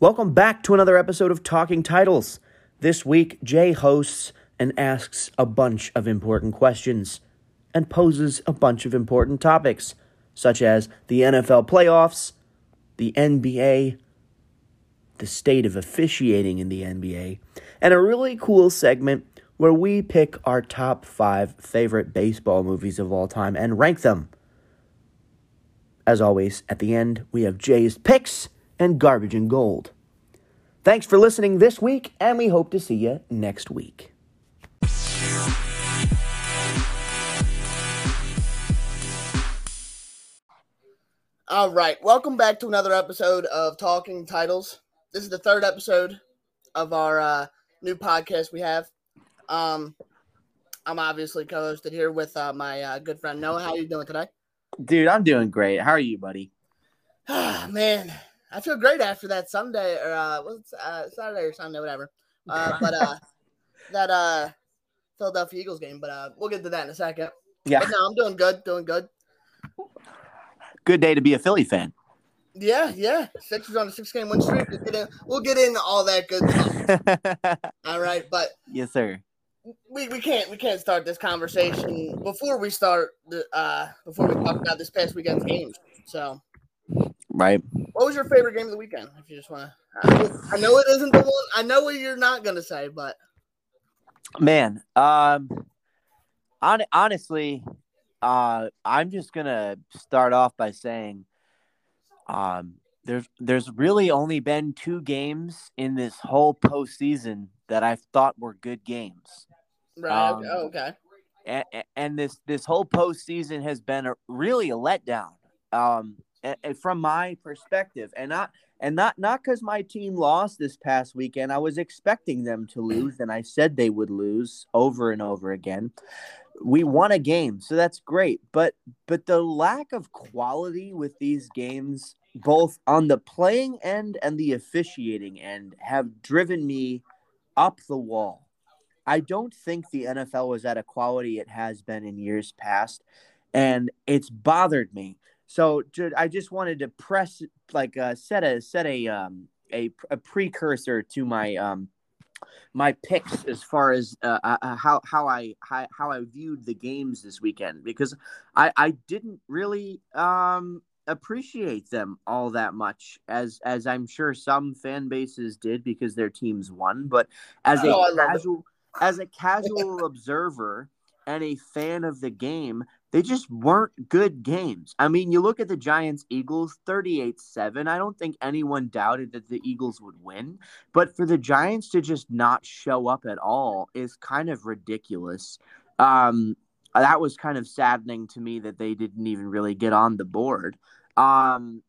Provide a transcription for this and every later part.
Welcome back to another episode of Talking Titles. This week, Jay hosts and asks a bunch of important questions and poses a bunch of important topics, such as the NFL playoffs, the NBA, the state of officiating in the NBA, and a really cool segment where we pick our top five favorite baseball movies of all time and rank them. As always, at the end, we have Jay's picks and garbage and gold. Thanks for listening this week, and we hope to see you next week. All right, welcome back to another episode of Talking Titles. This is the third episode of our uh, new podcast we have. Um, I'm obviously co-hosted here with uh, my uh, good friend Noah. How are you doing today? Dude, I'm doing great. How are you, buddy? Ah, Man, I feel great after that Sunday or uh, what's uh, Saturday or Sunday, whatever. Uh, but uh, that uh, Philadelphia Eagles game. But uh, we'll get to that in a second. Yeah. But no, I'm doing good. Doing good. Good day to be a Philly fan. Yeah, yeah. Sixers on a six game win streak. We'll get, in, we'll get into all that good stuff. all right, but yes, sir. We, we can't we can't start this conversation before we start the uh before we talk about this past weekend's games. So right. What was your favorite game of the weekend? If you just want to, I know it isn't the one. I know what you're not gonna say, but man, um, on, honestly, uh, I'm just gonna start off by saying, um, there's there's really only been two games in this whole postseason that I thought were good games. Right. Um, oh, okay. And, and this this whole postseason has been a, really a letdown. Um, from my perspective, and not and not not because my team lost this past weekend. I was expecting them to lose, and I said they would lose over and over again we won a game so that's great but but the lack of quality with these games both on the playing end and the officiating end have driven me up the wall i don't think the nfl was at a quality it has been in years past and it's bothered me so i just wanted to press like uh, set a set a um a, a precursor to my um my picks as far as uh, uh, uh, how how I how, how I viewed the games this weekend because I I didn't really um appreciate them all that much as as I'm sure some fan bases did because their teams won. But as a oh, casual as a casual observer and a fan of the game they just weren't good games. I mean, you look at the Giants Eagles 38 7. I don't think anyone doubted that the Eagles would win. But for the Giants to just not show up at all is kind of ridiculous. Um, that was kind of saddening to me that they didn't even really get on the board. Um,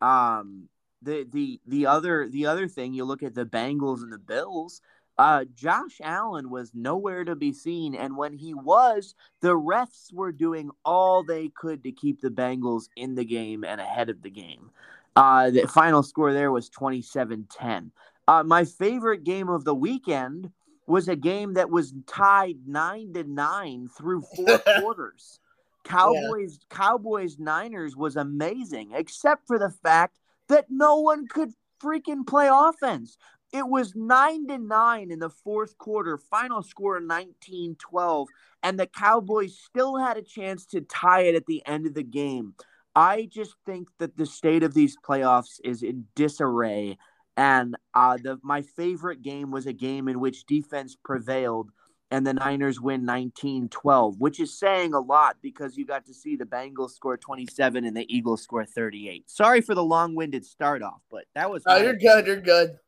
um, the the the other the other thing you look at the Bengals and the Bills uh, Josh Allen was nowhere to be seen, and when he was, the refs were doing all they could to keep the Bengals in the game and ahead of the game. Uh, the final score there was 27 10. Uh, my favorite game of the weekend was a game that was tied 9 to 9 through four quarters. Cowboys yeah. Cowboys Niners was amazing, except for the fact that no one could freaking play offense. It was 9 to 9 in the fourth quarter, final score 19 12, and the Cowboys still had a chance to tie it at the end of the game. I just think that the state of these playoffs is in disarray. And uh, the, my favorite game was a game in which defense prevailed and the Niners win 19 12, which is saying a lot because you got to see the Bengals score 27 and the Eagles score 38. Sorry for the long winded start off, but that was. Oh, you're good. You're good.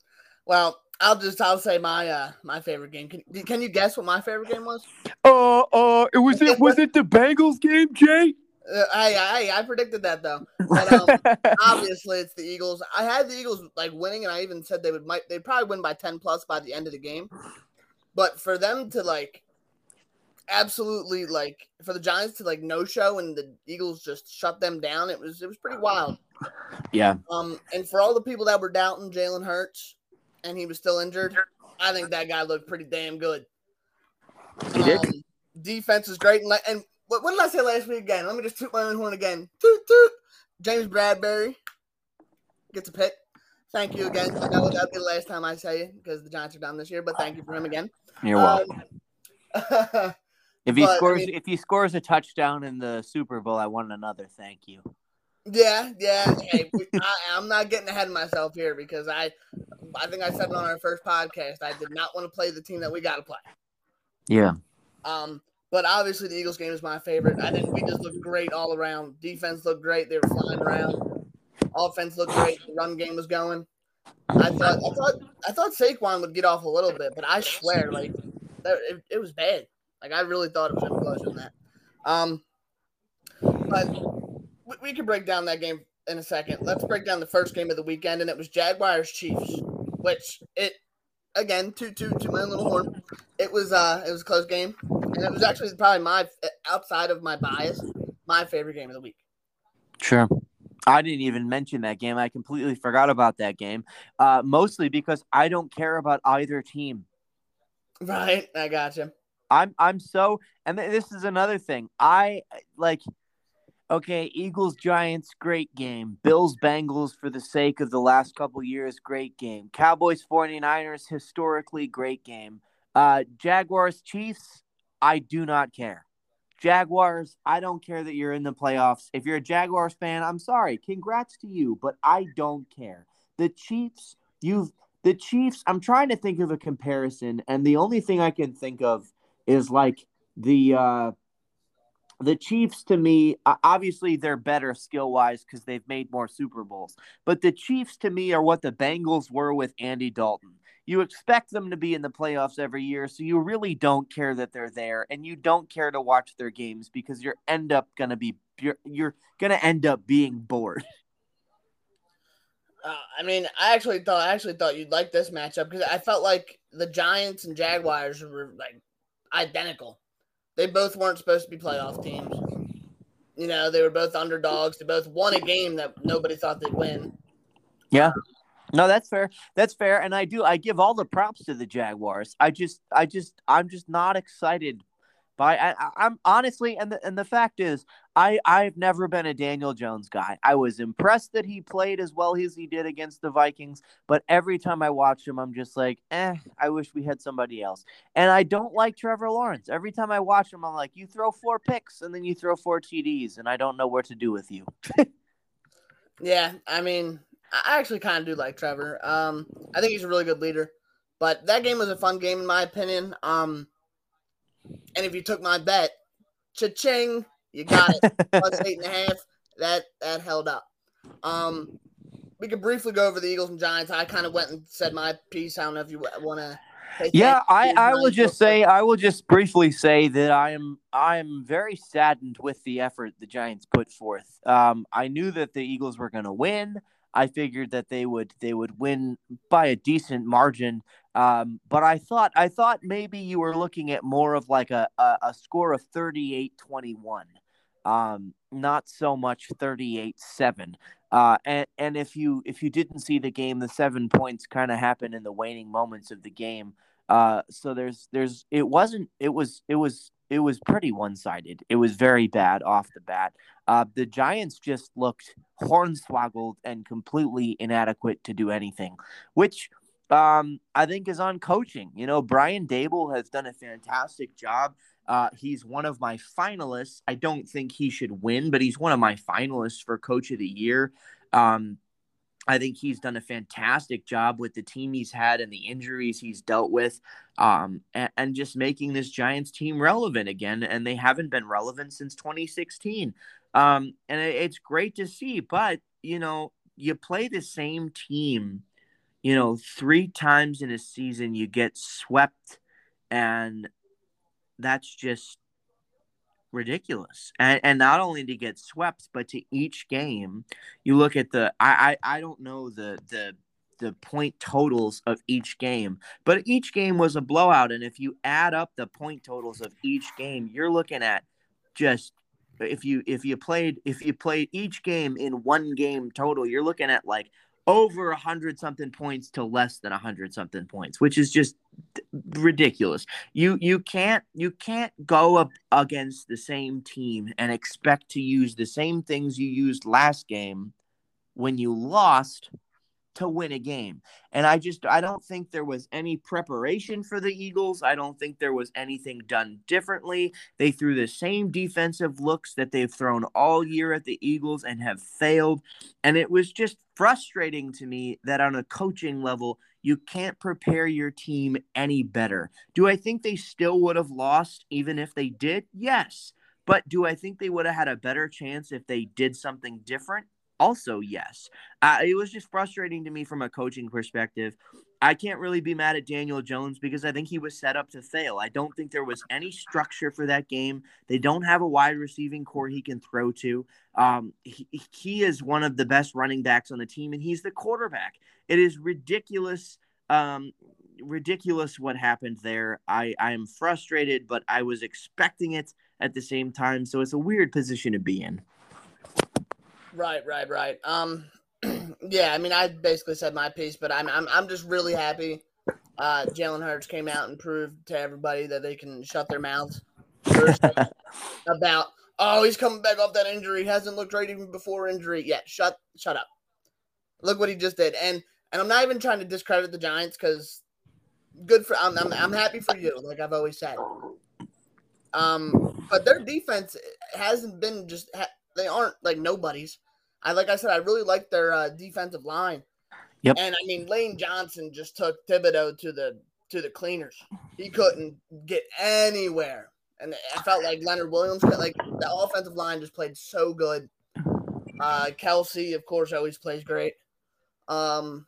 Well, I'll just I'll say my uh my favorite game. Can can you guess what my favorite game was? Uh uh it was it was it the Bengals game, Jay? Uh, I, I I predicted that though. But, um, obviously, it's the Eagles. I had the Eagles like winning, and I even said they would might they'd probably win by ten plus by the end of the game. But for them to like absolutely like for the Giants to like no show and the Eagles just shut them down, it was it was pretty wild. Yeah. Um, and for all the people that were doubting Jalen Hurts, and he was still injured, I think that guy looked pretty damn good. He did. Um, defense is great. And, and what, what, did I say last week again? Let me just toot my own horn again. Toot, toot. James Bradberry. gets a pick. Thank you again. I know that'll be the last time I say it because the Giants are done this year, but thank you for him again. You're welcome. Um, if he but, I scores, mean- if he scores a touchdown in the Super Bowl, I want another thank you. yeah, yeah. Hey, I, I'm not getting ahead of myself here because I, I think I said it on our first podcast. I did not want to play the team that we got to play. Yeah. Um, but obviously the Eagles game is my favorite. I think we just looked great all around. Defense looked great. They were flying around. Offense looked great. The run game was going. I thought I thought I thought Saquon would get off a little bit, but I swear, like that, it, it was bad. Like I really thought it was closer than that. Um, but we, we can break down that game in a second. Let's break down the first game of the weekend, and it was Jaguars Chiefs, which it again to to to my little horn. It was uh it was a close game, and it was actually probably my outside of my bias, my favorite game of the week. Sure. I didn't even mention that game. I completely forgot about that game. Uh, mostly because I don't care about either team. Right, I got you. I'm I'm so and th- this is another thing. I like okay, Eagles Giants great game. Bills Bengals for the sake of the last couple years great game. Cowboys 49ers historically great game. Uh Jaguars Chiefs I do not care. Jaguars, I don't care that you're in the playoffs. If you're a Jaguars fan, I'm sorry. Congrats to you, but I don't care. The Chiefs, you've the Chiefs, I'm trying to think of a comparison, and the only thing I can think of is like the uh the Chiefs to me, obviously they're better skill wise because they've made more Super Bowls. But the Chiefs to me are what the Bengals were with Andy Dalton. You expect them to be in the playoffs every year, so you really don't care that they're there, and you don't care to watch their games because you're end up gonna be you're, you're gonna end up being bored. Uh, I mean, I actually thought I actually thought you'd like this matchup because I felt like the Giants and Jaguars were like identical. They both weren't supposed to be playoff teams. You know, they were both underdogs. They both won a game that nobody thought they'd win. Yeah. No, that's fair. That's fair. And I do I give all the props to the Jaguars. I just I just I'm just not excited by I, I- I'm honestly and the and the fact is I I've never been a Daniel Jones guy. I was impressed that he played as well as he did against the Vikings, but every time I watch him I'm just like, "Eh, I wish we had somebody else." And I don't like Trevor Lawrence. Every time I watch him I'm like, "You throw four picks and then you throw four TDs and I don't know what to do with you." Yeah, I mean, I actually kind of do like Trevor. Um, I think he's a really good leader. But that game was a fun game in my opinion. Um, and if you took my bet, cha-ching, you got it. Plus eight and a half. That that held up. Um, we could briefly go over the Eagles and Giants. I kind of went and said my piece. I don't know if you want to. Yeah, I, I will just say I will just briefly say that I am I am very saddened with the effort the Giants put forth. Um, I knew that the Eagles were going to win. I figured that they would they would win by a decent margin. Um, but I thought I thought maybe you were looking at more of like a, a, a score of 38-21. Um, not so much 38-7. Uh, and and if you if you didn't see the game, the seven points kind of happened in the waning moments of the game. Uh, so there's there's it wasn't it was it was it was pretty one sided. It was very bad off the bat. Uh, the Giants just looked hornswoggled and completely inadequate to do anything, which um, I think is on coaching. You know, Brian Daboll has done a fantastic job. Uh, he's one of my finalists. I don't think he should win, but he's one of my finalists for Coach of the Year. Um, I think he's done a fantastic job with the team he's had and the injuries he's dealt with, um, and, and just making this Giants team relevant again. And they haven't been relevant since 2016. Um, and it, it's great to see. But you know, you play the same team, you know, three times in a season, you get swept, and that's just ridiculous. And and not only to get swept, but to each game, you look at the I I, I don't know the the the point totals of each game, but each game was a blowout. And if you add up the point totals of each game, you're looking at just if you if you played if you played each game in one game total, you're looking at like over a hundred something points to less than a hundred something points, which is just ridiculous. You you can't you can't go up against the same team and expect to use the same things you used last game when you lost to win a game. And I just I don't think there was any preparation for the Eagles. I don't think there was anything done differently. They threw the same defensive looks that they've thrown all year at the Eagles and have failed. And it was just frustrating to me that on a coaching level you can't prepare your team any better. Do I think they still would have lost even if they did? Yes. But do I think they would have had a better chance if they did something different? Also, yes. Uh, it was just frustrating to me from a coaching perspective. I can't really be mad at Daniel Jones because I think he was set up to fail. I don't think there was any structure for that game. They don't have a wide receiving corps he can throw to. Um, he, he is one of the best running backs on the team, and he's the quarterback. It is ridiculous. Um, ridiculous what happened there. I, I am frustrated, but I was expecting it at the same time. So it's a weird position to be in. Right, right, right. Um, yeah, I mean, I basically said my piece, but I'm I'm I'm just really happy. Uh, Jalen Hurts came out and proved to everybody that they can shut their mouths about oh he's coming back off that injury. He hasn't looked right even before injury. Yeah, shut shut up. Look what he just did, and and I'm not even trying to discredit the Giants because good for I'm, I'm I'm happy for you, like I've always said. Um, but their defense hasn't been just they aren't like nobodies. I like I said, I really like their uh, defensive line. Yep. And I mean, Lane Johnson just took Thibodeaux to the to the cleaners. He couldn't get anywhere, and I felt like Leonard Williams, like the offensive line, just played so good. Uh, Kelce, of course, always plays great. Um,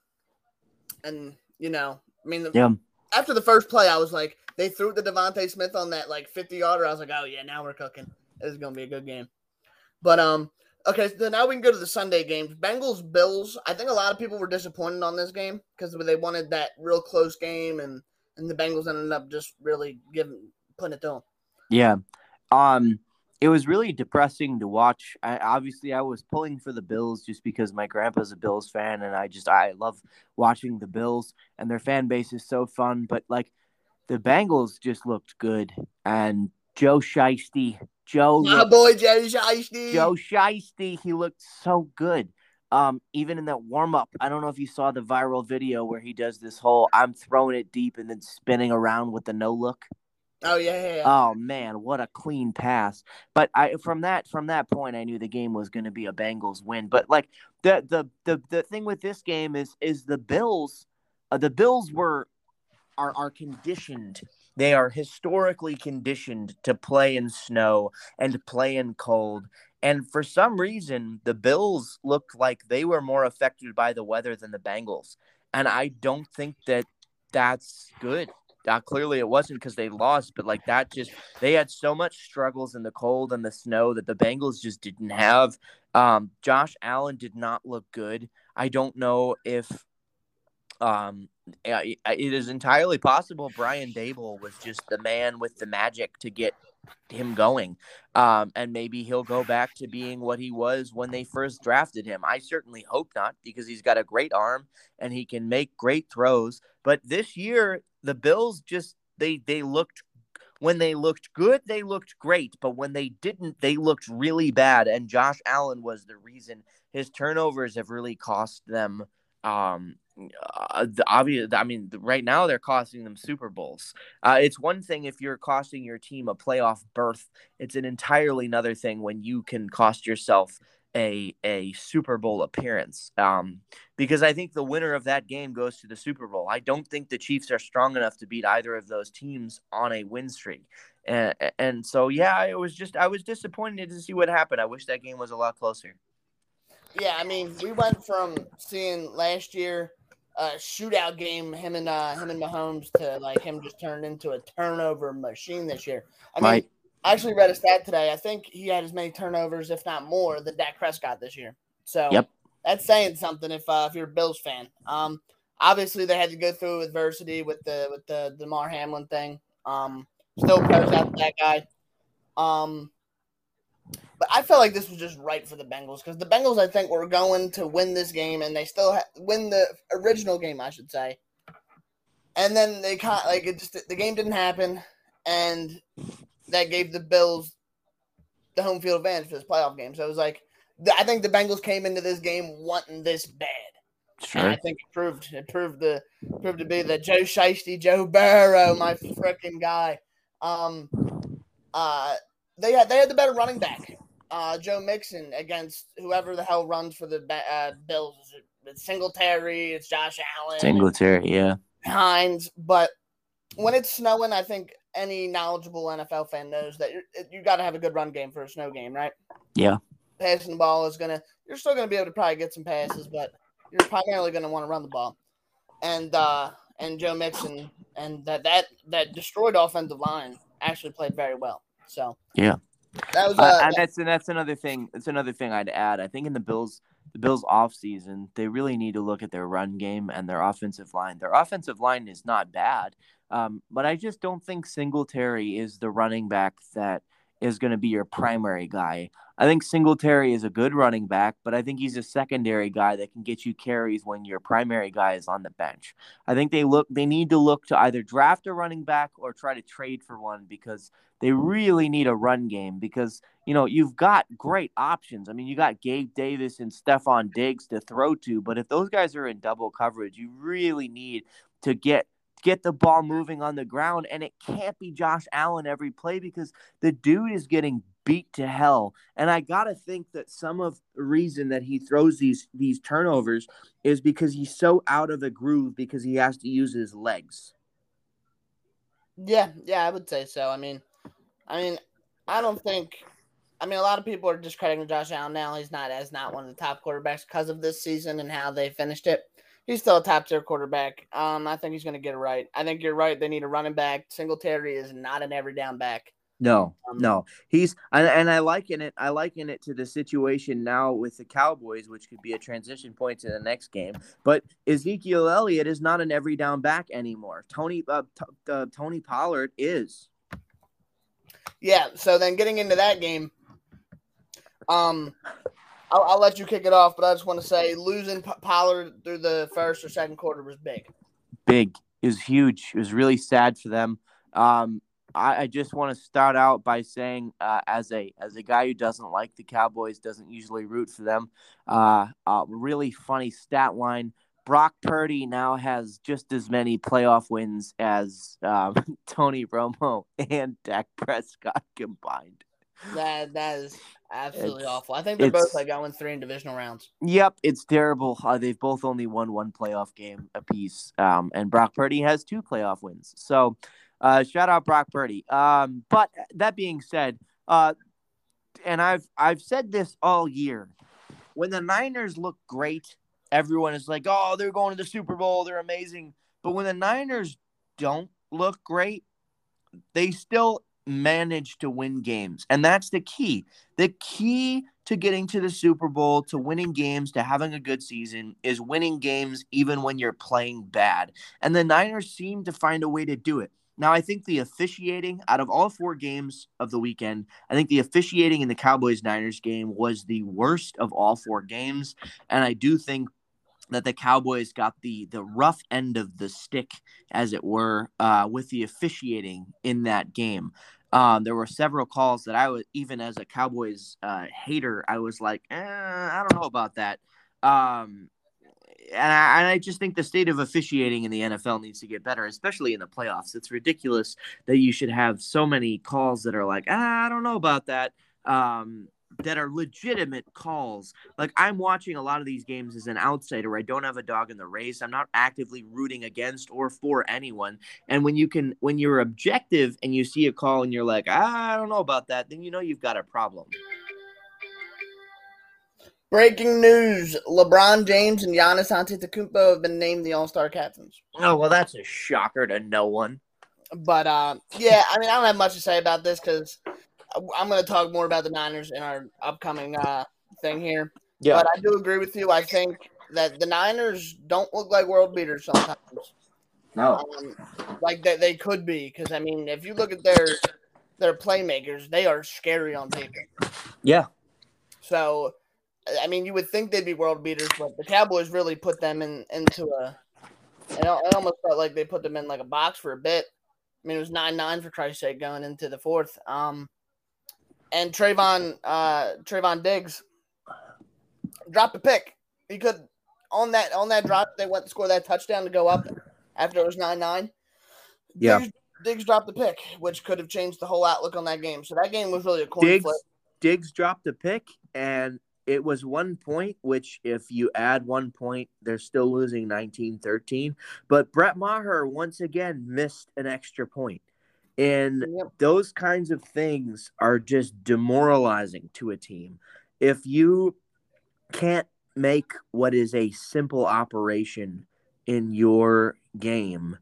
and you know, I mean, the, yeah. After the first play, I was like, they threw the DeVonta Smith on that like fifty yarder. I was like, oh yeah, now we're cooking. This is gonna be a good game. But um, okay, so now we can go to the Sunday games. Bengals Bills. I think a lot of people were disappointed on this game because they wanted that real close game, and and the Bengals ended up just really giving putting it to them. Yeah, um, it was really depressing to watch. I, obviously, I was pulling for the Bills just because my grandpa's a Bills fan, and I just I love watching the Bills, and their fan base is so fun. But like, the Bengals just looked good, and Joe Shiesty Joe, my looked, boy Joe Shiesty. Joe Shiesty, he looked so good. Um, even in that warm up, I don't know if you saw the viral video where he does this whole "I'm throwing it deep" and then spinning around with the no look. Oh yeah, yeah, yeah. Oh man, what a clean pass! But I from that from that point, I knew the game was going to be a Bengals win. But like the the the the thing with this game is is the Bills, uh, the Bills were are are conditioned they are historically conditioned to play in snow and play in cold. And for some reason, the Bills looked like they were more affected by the weather than the Bengals. And I don't think that that's good. Uh, clearly, it wasn't because they lost, but like that, just they had so much struggles in the cold and the snow that the Bengals just didn't have. Um, Josh Allen did not look good. I don't know if um, it is entirely possible Brian Daboll was just the man with the magic to get him going. Um, and maybe he'll go back to being what he was when they first drafted him. I certainly hope not because he's got a great arm and he can make great throws. But this year, the Bills just they they looked when they looked good, they looked great, but when they didn't, they looked really bad. And Josh Allen was the reason. His turnovers have really cost them um, uh, the obvious. I mean, right now they're costing them Super Bowls. Uh, it's one thing if you're costing your team a playoff berth. It's an entirely another thing when you can cost yourself a a Super Bowl appearance. Um, because I think the winner of that game goes to the Super Bowl. I don't think the Chiefs are strong enough to beat either of those teams on a win streak. And, and so yeah, it was just I was disappointed to see what happened. I wish that game was a lot closer. Yeah, I mean, we went from seeing last year a shootout game, him and uh, him and Mahomes, to like him just turned into a turnover machine this year. I mean. I actually read a stat today. I think he had as many turnovers, if not more, than Dak Prescott this year. So yep. that's saying something if uh, if you're a Bills fan. Um, obviously they had to go through adversity with the with the Damar Hamlin thing. Um, still prayers out to that guy. Um, but I felt like this was just right for the Bengals because the Bengals, I think, were going to win this game, and they still ha- win the original game, I should say. And then they caught like it just the game didn't happen, and that gave the Bills the home field advantage for this playoff game. So it was like I think the Bengals came into this game wanting this bad, Sure. And I think it proved it proved the proved to be the Joe Shiesty, Joe Burrow, my freaking guy. Um, uh, they had they had the better running back, uh, Joe Mixon against whoever the hell runs for the uh, Bills. Is it- It's Singletary, it's Josh Allen, Singletary, yeah. Hines. But when it's snowing, I think any knowledgeable NFL fan knows that you're, you got to have a good run game for a snow game, right? Yeah. Passing the ball is gonna. You're still gonna be able to probably get some passes, but you're primarily gonna want to run the ball. And uh and Joe Mixon and that that that destroyed offensive line actually played very well. So Yeah. That was Uh, uh, and that's and that's another thing. That's another thing I'd add. I think in the Bills, the Bills off season, they really need to look at their run game and their offensive line. Their offensive line is not bad, um, but I just don't think Singletary is the running back that is going to be your primary guy. I think Singletary is a good running back, but I think he's a secondary guy that can get you carries when your primary guy is on the bench. I think they look they need to look to either draft a running back or try to trade for one because they really need a run game because you know you've got great options. I mean, you got Gabe Davis and Stefon Diggs to throw to, but if those guys are in double coverage, you really need to get get the ball moving on the ground and it can't be Josh Allen every play because the dude is getting beat to hell and I got to think that some of the reason that he throws these these turnovers is because he's so out of the groove because he has to use his legs. yeah, yeah, I would say so. I mean, I mean, I don't think. I mean, a lot of people are discrediting Josh Allen now. He's not as not one of the top quarterbacks because of this season and how they finished it. He's still a top tier quarterback. Um, I think he's going to get it right. I think you're right. They need a running back. Singletary is not an every down back. No, Um, no, he's and, and I liken it. I liken it to the situation now with the Cowboys, which could be a transition point to the next game. But Ezekiel Elliott is not an every down back anymore. Tony uh, t- uh, Tony Pollard is. Yeah. So then getting into that game, um, I'll, I'll let you kick it off, but I just want to say losing Pollard through the first or second quarter was big. big. It was huge. It was really sad for them. Um, I, I just want to start out by saying, uh, as a as a guy who doesn't like the Cowboys, doesn't usually root for them. Uh, a really funny stat line: Brock Purdy now has just as many playoff wins as um, Tony Romo and Dak Prescott combined. That that is absolutely It's- awful. I think they're both like going three in divisional rounds. Yep, it's terrible. Uh, they've both only won one playoff game apiece, um, and Brock Purdy has two playoff wins. So, uh, shout out Brock Purdy. Um, but that being said, uh, and I've I've said this all year, when the Niners look great, everyone is like, "Oh, they're going to the Super Bowl. They're amazing." But when the Niners don't look great, they still manage to win games, and that's the key. The key to getting to the Super Bowl, to winning games, to having a good season is winning games even when you're playing bad. And the Niners seem to find a way to do it. Now, I think the officiating out of all four games of the weekend, I think the officiating in the Cowboys Niners game was the worst of all four games. And I do think that the Cowboys got the the rough end of the stick, as it were, uh, with the officiating in that game. Um, there were several calls that I was, even as a Cowboys uh, hater, I was like, eh, I don't know about that. Um, and I, and I just think the state of officiating in the NFL needs to get better, especially in the playoffs. It's ridiculous that you should have so many calls that are like, ah, I don't know about that. Um, that are legitimate calls. Like I'm watching a lot of these games as an outsider. I don't have a dog in the race. I'm not actively rooting against or for anyone. And when you can, when you're objective and you see a call and you're like, I don't know about that, then you know you've got a problem. Breaking news: LeBron James and Giannis Antetokounmpo have been named the All Star captains. Oh well, that's a shocker to no one. But uh, yeah, I mean, I don't have much to say about this because I'm going to talk more about the Niners in our upcoming uh, thing here. Yeah. But I do agree with you. I think that the Niners don't look like world beaters sometimes. No. um, like they, they could be because I mean, if you look at their their playmakers, they are scary on paper. Yeah. So, I mean, you would think they'd be world beaters, but the Cowboys really put them in into a. It almost felt like they put them in like a box for a bit. I mean, it was nine nine for Christ's sake going into the fourth. Um, and Trevon uh Trevon Diggs dropped a pick. He could on that on that drop they went to score that touchdown to go up after it was nine nine. Yeah. Diggs, Diggs dropped the pick, which could have changed the whole outlook on that game. So that game was really a coin Diggs, flip. Diggs dropped a pick, and it was one point, which if you add one point, they're still losing 19 13. But Brett Maher once again missed an extra point. And Yep. those kinds of things are just demoralizing to a team. If you can't make what is a simple operation in your game,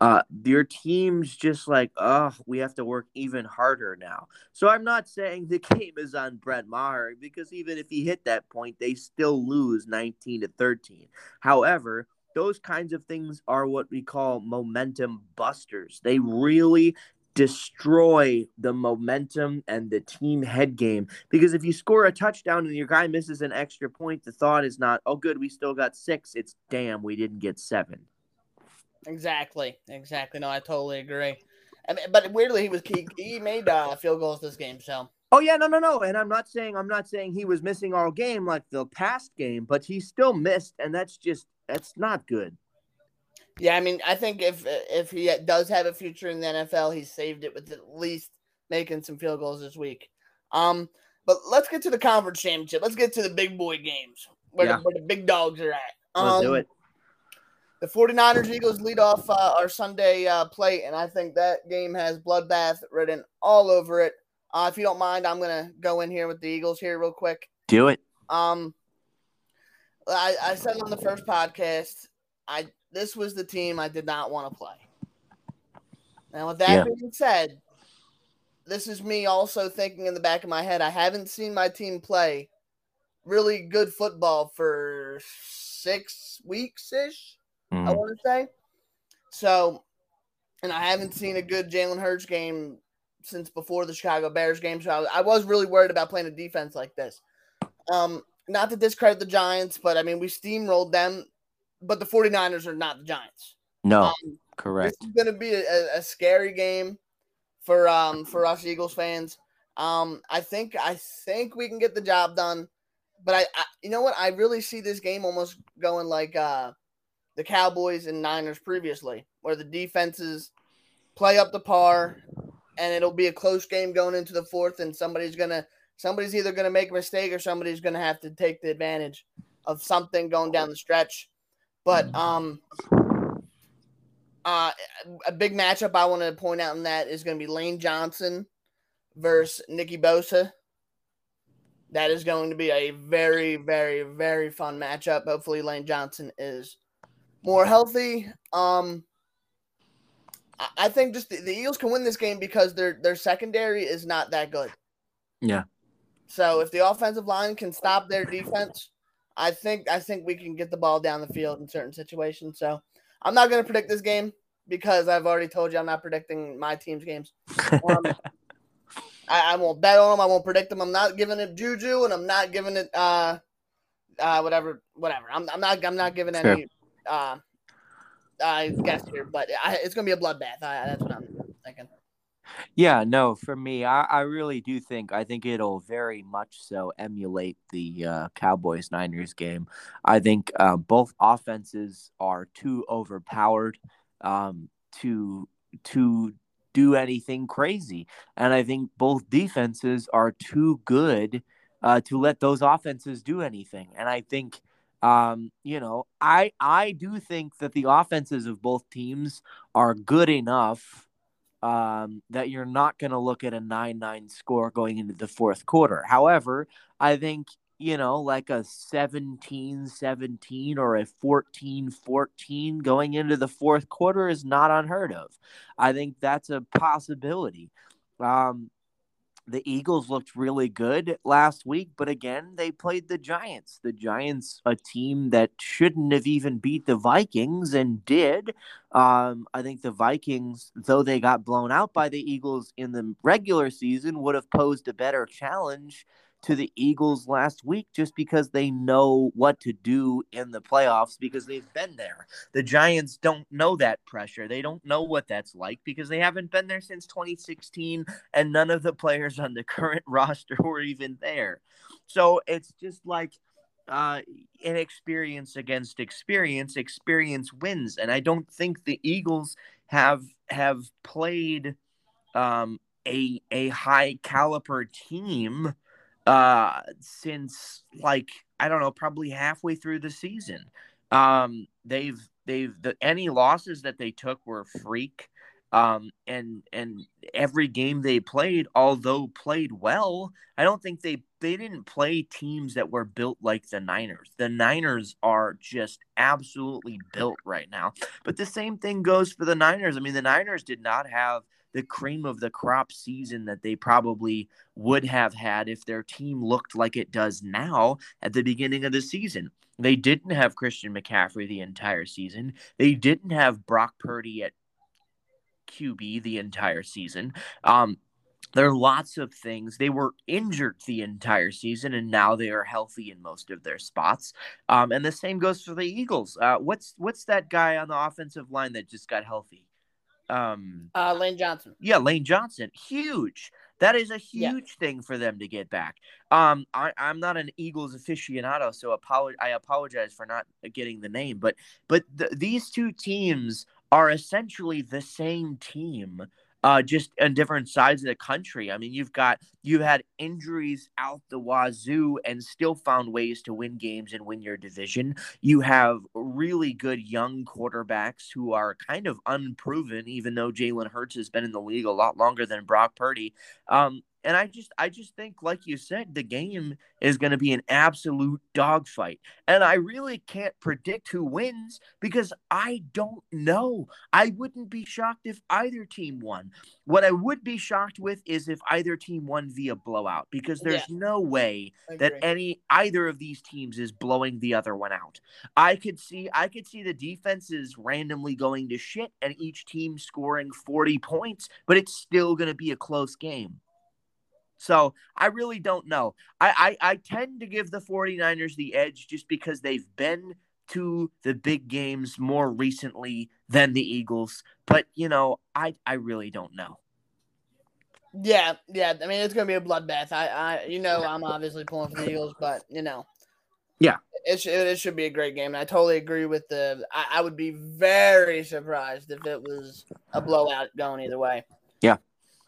uh, your team's just like, oh, we have to work even harder now. So I'm not saying the game is on Brett Maher because even if he hit that point, they still lose 19 to 13. However, those kinds of things are what we call momentum busters. They really destroy the momentum and the team head game because if you score a touchdown and your guy misses an extra point, the thought is not, oh, good, we still got six. It's damn, we didn't get seven. Exactly, exactly. No, I totally agree. I mean, but weirdly, he was he, he made uh, field goals this game. So Oh yeah, no, no, no. And I'm not saying I'm not saying he was missing all game like the past game, but he still missed, and that's just that's not good. Yeah, I mean, I think if if he does have a future in the NFL, he saved it with at least making some field goals this week. Um, but let's get to the conference championship. Let's get to the big boy games where, Yeah. the, where the big dogs are at. Let's Um, do it. The 49ers Eagles lead off uh, our Sunday uh, play, and I think that game has bloodbath written all over it. Uh, if you don't mind, I'm going to go in here with the Eagles here real quick. Do it. Um, I, I said on the first podcast, I this was the team I did not want to play. Now, with that Yeah. being said, this is me also thinking in the back of my head. I haven't seen my team play really good football for six weeks ish. Mm-hmm. I want to say. So, and I haven't seen a good Jalen Hurts game since before the Chicago Bears game. So I, I was really worried about playing a defense like this. Um, not to discredit the Giants, but I mean, we steamrolled them, but the 49ers are not the Giants. No, Um, correct. this is going to be a, a scary game for um for us Eagles fans. Um, I think I think we can get the job done, but I, I you know what I really see this game almost going like uh the Cowboys and Niners previously, where the defenses play up to par, and it'll be a close game going into the fourth, and somebody's gonna somebody's either gonna make a mistake or somebody's gonna have to take the advantage of something going down the stretch. But um, uh, a big matchup I want to point out in that is going to be Lane Johnson versus Nicky Bosa. That is going to be a very, very, very fun matchup. Hopefully, Lane Johnson is more healthy. Um, I- I think just the, the Eagles can win this game because their their secondary is not that good. Yeah. So if the offensive line can stop their defense, I think I think we can get the ball down the field in certain situations. So I'm not going to predict this game because I've already told you I'm not predicting my team's games. Um, I, I won't bet on them. I won't predict them. I'm not giving it juju, and I'm not giving it uh, uh, whatever, whatever. I'm, I'm not. I'm not giving any uh, uh, guess here, but I, it's going to be a bloodbath. I, that's what I'm thinking. Yeah, no, for me, I, I really do think I think it'll very much so emulate the uh, Cowboys Niners game. I think uh, both offenses are too overpowered um, to to do anything crazy, and I think both defenses are too good uh, to let those offenses do anything. And I think, um, you know, I I do think that the offenses of both teams are good enough um, that you're not going to look at a 9 9 score going into the fourth quarter. However, I think, you know, like a 17 17 or a 14 14 going into the fourth quarter is not unheard of. I think that's a possibility. Um, the Eagles looked really good last week, but again, they played the Giants. The Giants, a team that shouldn't have even beat the Vikings and did. Um, I think the Vikings, though they got blown out by the Eagles in the regular season, would have posed a better challenge to the Eagles last week just because they know what to do in the playoffs because they've been there. The Giants don't know that pressure. They don't know what that's like because they haven't been there since 2016 and none of the players on the current roster were even there. So it's just like uh, inexperience against experience, experience wins, and I don't think the Eagles have have played um, a a high caliber team uh, since like I don't know, probably halfway through the season. Um, they've they've the any losses that they took were freak. Um, and and every game they played, although played well, I don't think they they didn't play teams that were built like the Niners. The Niners are just absolutely built right now. But the same thing goes for the Niners. I mean, the Niners did not have the cream of the crop season that they probably would have had if their team looked like it does now at the beginning of the season. They didn't have Christian McCaffrey the entire season. They didn't have Brock Purdy at QB the entire season. Um, there are lots of things. They were injured the entire season, and now they are healthy in most of their spots. Um, and the same goes for the Eagles. Uh, what's what's that guy on the offensive line that just got healthy? Um, uh, Lane Johnson. Yeah, Lane Johnson. Huge. That is a huge yeah. thing for them to get back. Um, I, am not an Eagles aficionado, so apolo- I apologize for not getting the name. But but th- these two teams are essentially the same team uh, just on different sides of the country. I mean, you've got you've had injuries out the wazoo and still found ways to win games and win your division. You have really good young quarterbacks who are kind of unproven, even though Jalen Hurts has been in the league a lot longer than Brock Purdy. Um, and I just I just think like you said the game is going to be an absolute dogfight. And I really can't predict who wins because I don't know. I wouldn't be shocked if either team won. What I would be shocked with is if either team won via blowout because there's yeah. no way that any either of these teams is blowing the other one out. I could see I could see the defenses randomly going to shit and each team scoring 40 points, but it's still going to be a close game. So I really don't know. I, I, I tend to give the 49ers the edge just because they've been to the big games more recently than the Eagles. But, you know, I, I really don't know. Yeah, yeah. I mean, it's going to be a bloodbath. I, I, you know, I'm obviously pulling for the Eagles, but, you know. Yeah. It, should, it should be a great game. And I totally agree with the. I, I would be very surprised if it was a blowout going either way. Yeah.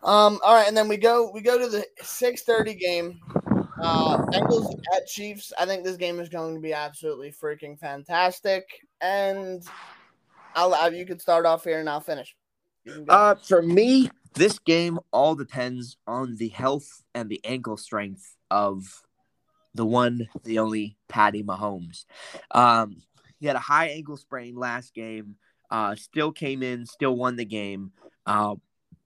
Um, all right, and then we go we go to the six thirty game. Uh, Bengals at Chiefs. I think this game is going to be absolutely freaking fantastic. And I'll, you can start off here and I'll finish. Uh, for me, this game all depends on the health and the ankle strength of the one, the only Patty Mahomes. Um, he had a high ankle sprain last game. Uh, still came in, still won the game. Uh,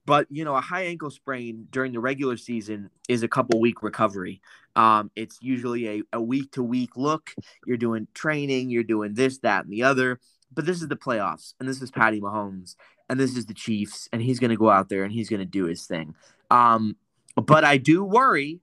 but you know, a high ankle sprain during the regular season is a couple week recovery. Um, it's usually a, week to week look. You're doing training, you're doing this, that, and the other. But this is the playoffs, and this is Patty Mahomes, and this is the Chiefs, and he's going to go out there and he's going to do his thing. Um, but I do worry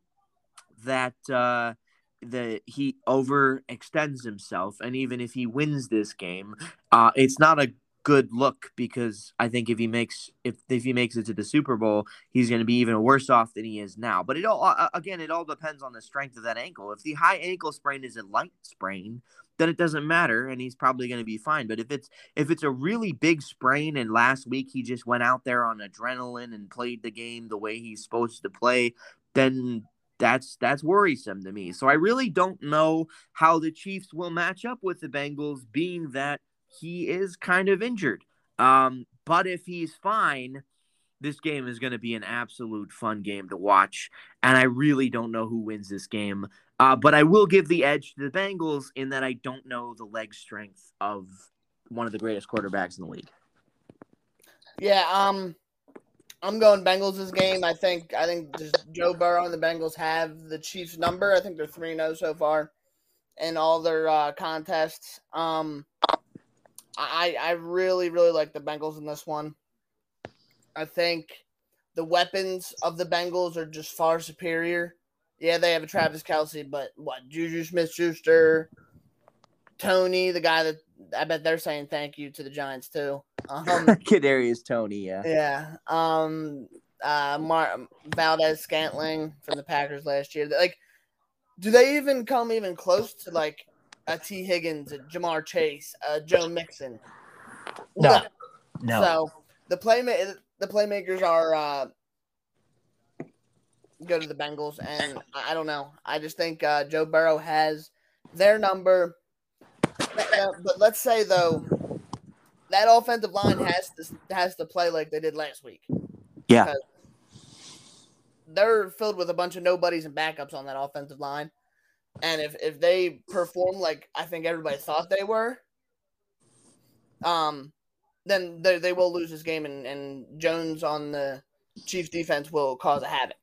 that uh, that he overextends himself, and even if he wins this game, uh, it's not a good look because I think if he makes if if he makes it to the Super Bowl, he's going to be even worse off than he is now. But it all uh, again, it all depends on the strength of that ankle. If the high ankle sprain is a light sprain, then it doesn't matter, and he's probably going to be fine. But if it's if it's a really big sprain, and last week he just went out there on adrenaline and played the game the way he's supposed to play, then that's that's worrisome to me. So I really don't know how the Chiefs will match up with the Bengals, being that he is kind of injured. Um, but if he's fine, this game is going to be an absolute fun game to watch. And I really don't know who wins this game. Uh, but I will give the edge to the Bengals in that I don't know the leg strength of one of the greatest quarterbacks in the league. Yeah, um, I'm going Bengals this game. I think I think Joe Burrow and the Bengals have the Chiefs number. I think they're 3-0 so far in all their uh, contests. Um, I I really really like the Bengals in this one. I think the weapons of the Bengals are just far superior. Yeah, they have a Travis Kelce, but what Juju Smith Schuster, Tony, the guy that I bet they're saying thank you to the Giants too. Um, Kadarius Toney, yeah, yeah. Um, uh, Mar- Valdes Scantling from the Packers last year. Like do they even come even close to like a Tee Higgins, a Ja'Marr Chase, a Joe Mixon? No. No. So the play the playmakers are uh, go to the Bengals, and I don't know. I just think uh, Joe Burrow has their number. But let's say though, that offensive line has to has to play like they did last week. Yeah. They're filled with a bunch of nobodies and backups on that offensive line. And if, if they perform like I think everybody thought they were, um, then they, they will lose this game, and, and Jones on the Chiefs defense will cause a havoc.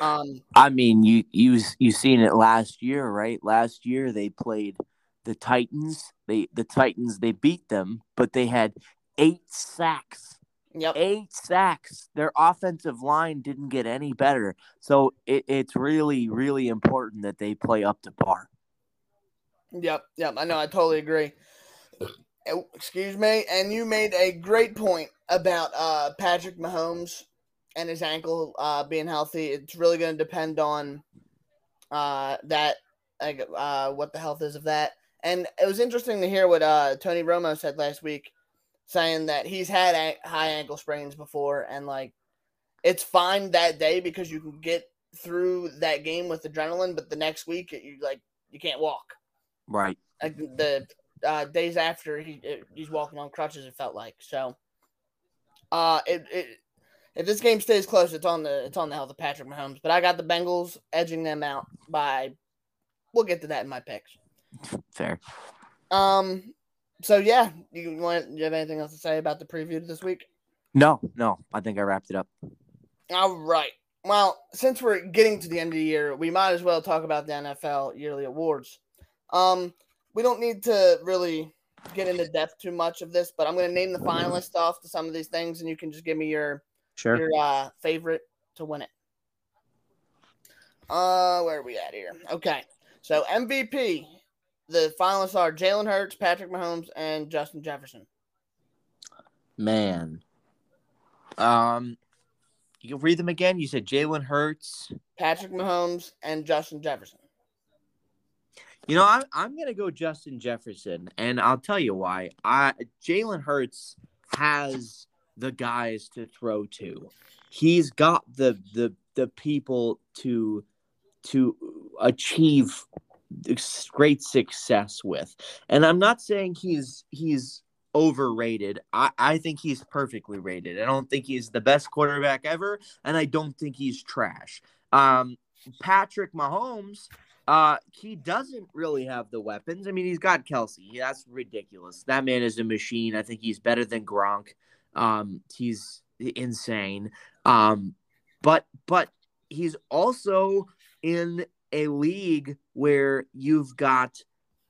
Um, I mean, you you you seen it last year, right? Last year they played the Titans. They the Titans they beat them, but they had eight sacks. Yep. Eight sacks. Their offensive line didn't get any better. So it, it's really really important that they play up to par. Yep, yep. I know. I totally agree. Oh, excuse me. And you made a great point about uh, Patrick Mahomes and his ankle uh, being healthy. It's really going to depend on uh, that, uh, what the health is of that. And it was interesting to hear what uh, Tony Romo said last week, saying that he's had a- high ankle sprains before, and like, it's fine that day because you can get through that game with adrenaline, but the next week you like you can't walk Right. like the uh, days after he he's walking on crutches. It felt like so. Uh, it, it if this game stays close, it's on the it's on the health of Patrick Mahomes. But I got the Bengals edging them out by. We'll get to that in my picks. Fair. Um. So yeah, you want you have anything else to say about the preview this week? No, no. I think I wrapped it up. All right. Well, since we're getting to the end of the year, we might as well talk about the NFL yearly awards. Um, we don't need to really get into depth too much of this, but I'm going to name the finalists off to some of these things, and you can just give me your Sure. your uh, favorite to win it. Uh, where are we at here? Okay, so MVP, the finalists are Jalen Hurts, Patrick Mahomes, and Justin Jefferson. Man. Um, you can read them again. You said Jalen Hurts. Patrick Mahomes and Justin Jefferson. You know, I'm I'm gonna go Justin Jefferson, and I'll tell you why. I Jalen Hurts has the guys to throw to. He's got the the the people to to achieve great success with. And I'm not saying he's he's overrated. I, I think he's perfectly rated. I don't think he's the best quarterback ever, and I don't think he's trash. Um, Patrick Mahomes, uh, he doesn't really have the weapons. I mean, he's got Kelce. That's ridiculous. That man is a machine. I think he's better than Gronk. Um, he's insane. Um, but but he's also in a league where you've got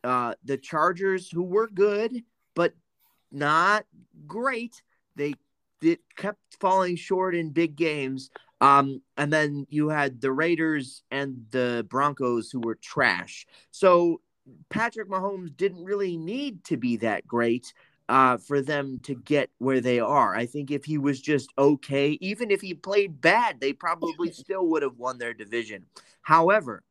uh, the Chargers who were good, but not great. They did kept falling short in big games. Um, and then you had the Raiders and the Broncos who were trash. So Patrick Mahomes didn't really need to be that great uh, for them to get where they are. I think if he was just okay, even if he played bad, they probably still would have won their division. However,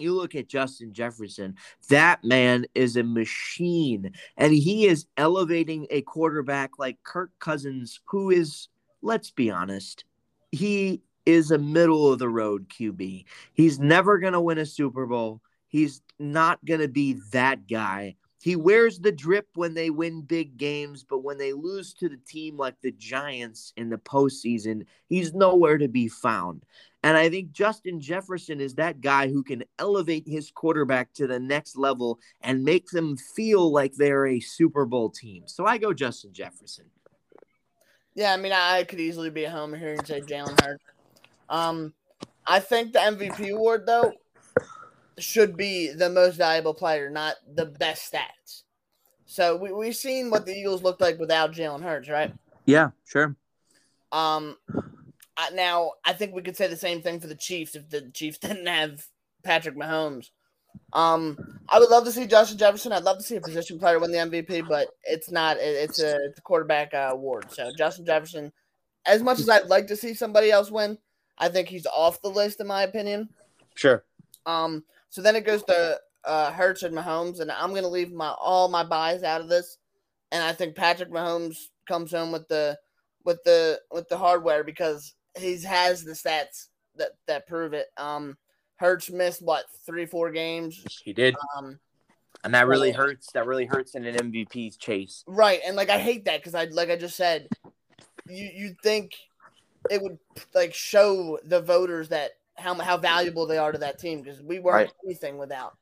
you look at Justin Jefferson, that man is a machine, and he is elevating a quarterback like Kirk Cousins, who is, let's be honest, he is a middle of the road QB. He's never going to win a Super Bowl. He's not going to be that guy. He wears the drip when they win big games, but when they lose to the team like the Giants in the postseason, he's nowhere to be found. And I think Justin Jefferson is that guy who can elevate his quarterback to the next level and make them feel like they're a Super Bowl team. So I go Justin Jefferson. Yeah, I mean, I could easily be a homer here and say Jalen Hurts. Um, I think the MVP award though should be the most valuable player, not the best stats. So we we've seen what the Eagles looked like without Jalen Hurts, right? Yeah, sure. Um, I, now I think we could say the same thing for the Chiefs if the Chiefs didn't have Patrick Mahomes. Um, I would love to see Justin Jefferson. I'd love to see a position player win the MVP, but it's not. It, it's a it's a quarterback uh, award. So Justin Jefferson, as much as I'd like to see somebody else win, I think he's off the list in my opinion. Sure. Um, so then it goes to uh, Hurts and Mahomes, and I'm gonna leave my all my buys out of this, and I think Patrick Mahomes comes home with the with the with the hardware because he has the stats that that prove it. Um, Hurts missed what three four games. He did, Um, and that really hurts. That really hurts in an MVP chase. Right, and like I hate that because I like I just said, you you think it would like show the voters that how how valuable they are to that team because we weren't Right. anything without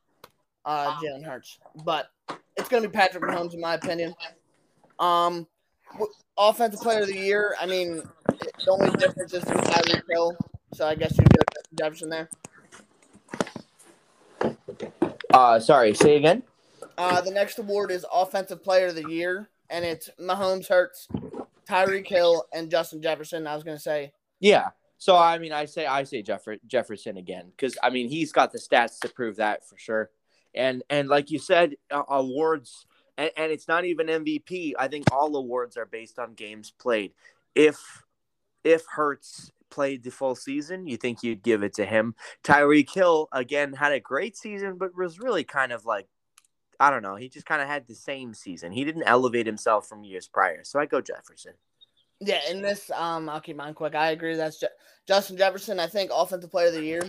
uh Jalen Hurts. But it's gonna be Patrick Mahomes in my opinion. Um, offensive player of the year. I mean, the only difference is Tyreek Hill, so I guess you go Justin Jefferson there. Uh, sorry, say again. Uh, the next award is Offensive Player of the Year, and it's Mahomes, Hurts, Tyreek Hill, and Justin Jefferson. I was gonna say, Yeah. So I mean, I say I say Jeffer- Jefferson again because I mean he's got the stats to prove that for sure. And and like you said, uh, awards and, and it's not even MVP. I think all awards are based on games played. If if Hurts played the full season, you think you'd give it to him. Tyreek Hill again had a great season, but was really kind of like I don't know. He just kind of had the same season. He didn't elevate himself from years prior. So I go Jefferson. yeah, in this, um, I'll keep mine quick. I agree. That's Je- Justin Jefferson. I think Offensive Player of the Year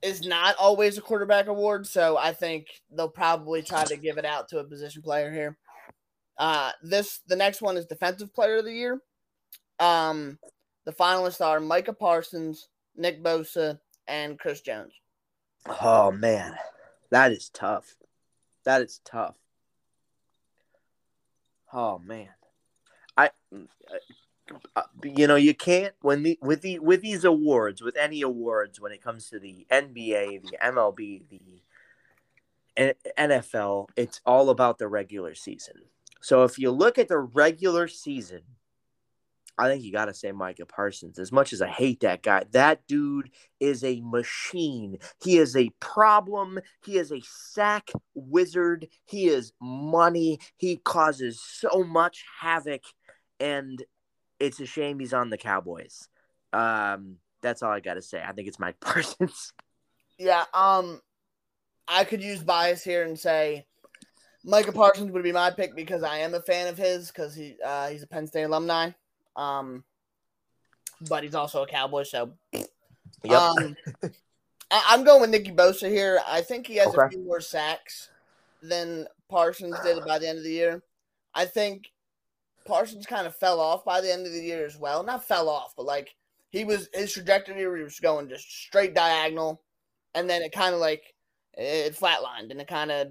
is not always a quarterback award, so I think they'll probably try to give it out to a position player here. Uh, this the next one is Defensive Player of the Year. Um, the finalists are Micah Parsons, Nick Bosa, and Chris Jones. Oh man, that is tough. That is tough. Oh man, I, uh, you know, you can't when the with the with these awards with any awards when it comes to the NBA, the MLB, the NFL, it's all about the regular season. So if you look at the regular season, I think you got to say Micah Parsons. As much as I hate that guy, that dude is a machine. He is a problem. He is a sack wizard. He is money. He causes so much havoc, and it's a shame he's on the Cowboys. Um, that's all I got to say. I think it's Mike Parsons. Yeah, um, I could use bias here and say Micah Parsons would be my pick because I am a fan of his because he uh, he's a Penn State alumni. Um, but he's also a Cowboy, so Yep. um, I- I'm going with Nicky Bosa here. I think he has a few more sacks than Parsons did by the end of the year. I think Parsons kind of fell off by the end of the year as well. Not fell off, but like he was his trajectory was going just straight diagonal, and then it kind of like it flatlined, and it kind of.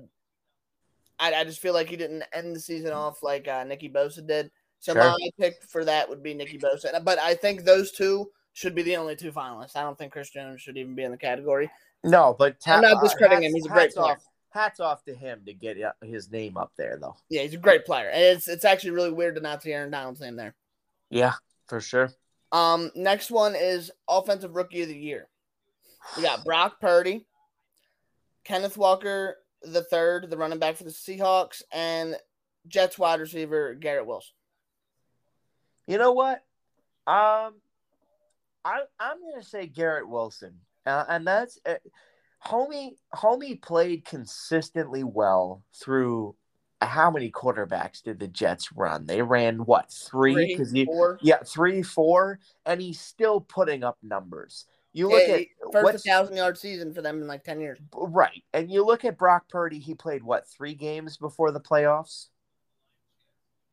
I, I just feel like he didn't end the season off like uh, Nicky Bosa did. So Sure. my pick for that would be Nicky Bosa. But I think those two should be the only two finalists. I don't think Chris Jones should even be in the category. no, but I'm not uh, discrediting hats- him. He's a great hats player. Off, hats off to him to get uh, his name up there, though. Yeah, he's a great player. And it's it's actually really weird to not see Aaron Donald's name there. Yeah, for sure. Um, next one is offensive rookie of the year. We got Brock Purdy, Kenneth Walker the third, the running back for the Seahawks, and Jets wide receiver Garrett Wilson. You know what? Um, I I'm gonna say Garrett Wilson, uh, and that's uh, homie. Homie played consistently well through. How many quarterbacks did the Jets run? They ran what three? Three, Because four. yeah three four, and he's still putting up numbers. You look Yeah, at first thousand yard season for them in like ten years. right, and you look at Brock Purdy. He played what three games before the playoffs?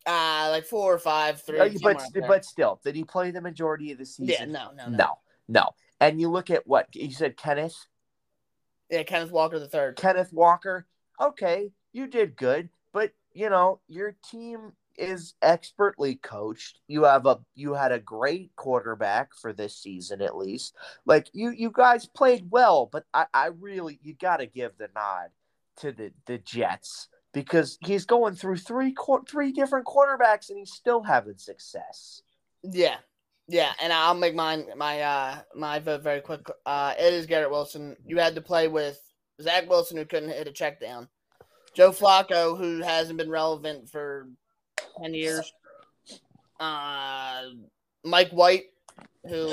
Uh like four or five, three. Uh, but but still, did he play the majority of the season? yeah, no, no, no, No, no. And you look at what you said, Kenneth, Yeah, Kenneth Walker the third. Kenneth Walker. Okay, you did good, but you know your team is expertly coached. You have a you had a great quarterback for this season at least. Like you you guys played well, but I I really you got to give the nod to the the Jets because he's going through three three different quarterbacks and he's still having success. Yeah. Yeah, and I'll make mine my uh my vote very quick. Uh it is Garrett Wilson. You had to play with Zach Wilson who couldn't hit a check down. Joe Flacco, who hasn't been relevant for ten years. Uh Mike White, who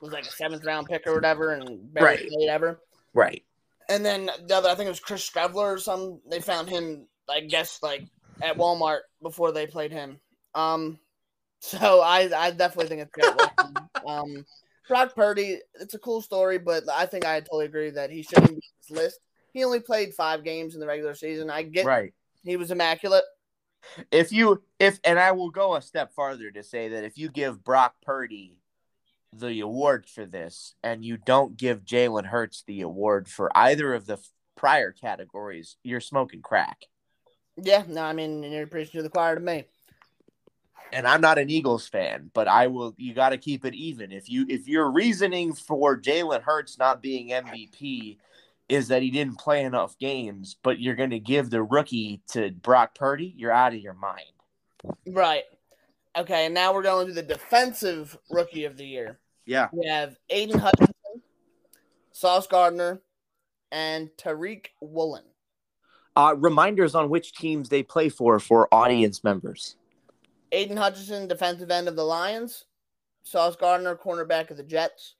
was like a seventh round pick or whatever and barely Right. played ever. Right. And then the other, I think it was Chris Streveler or some. They found him, I guess, like at Walmart before they played him. Um, so I, I definitely think it's Garrett um, Brock Purdy, it's a cool story, but I think I totally agree that he shouldn't be on this list. He only played five games in the regular season. I get Right. he was immaculate. If you if and I will go a step farther to say that if you give Brock Purdy the award for this and you don't give Jalen Hurts the award for either of the f- prior categories, you're smoking crack. Yeah, no, I mean you're preaching to the choir to me. and I'm not an Eagles fan, but I will. You got to keep it even. If you if your reasoning for Jalen Hurts not being MVP is that he didn't play enough games, but you're going to give the rookie to Brock Purdy, you're out of your mind. Right. Okay, and now we're going to the defensive rookie of the year. Yeah, We have Aidan Hutchinson, Sauce Gardner, and Tariq Woolen. uh, reminders on which teams they play for for audience members. Aidan Hutchinson, defensive end of the Lions. Sauce Gardner, cornerback of the Jets.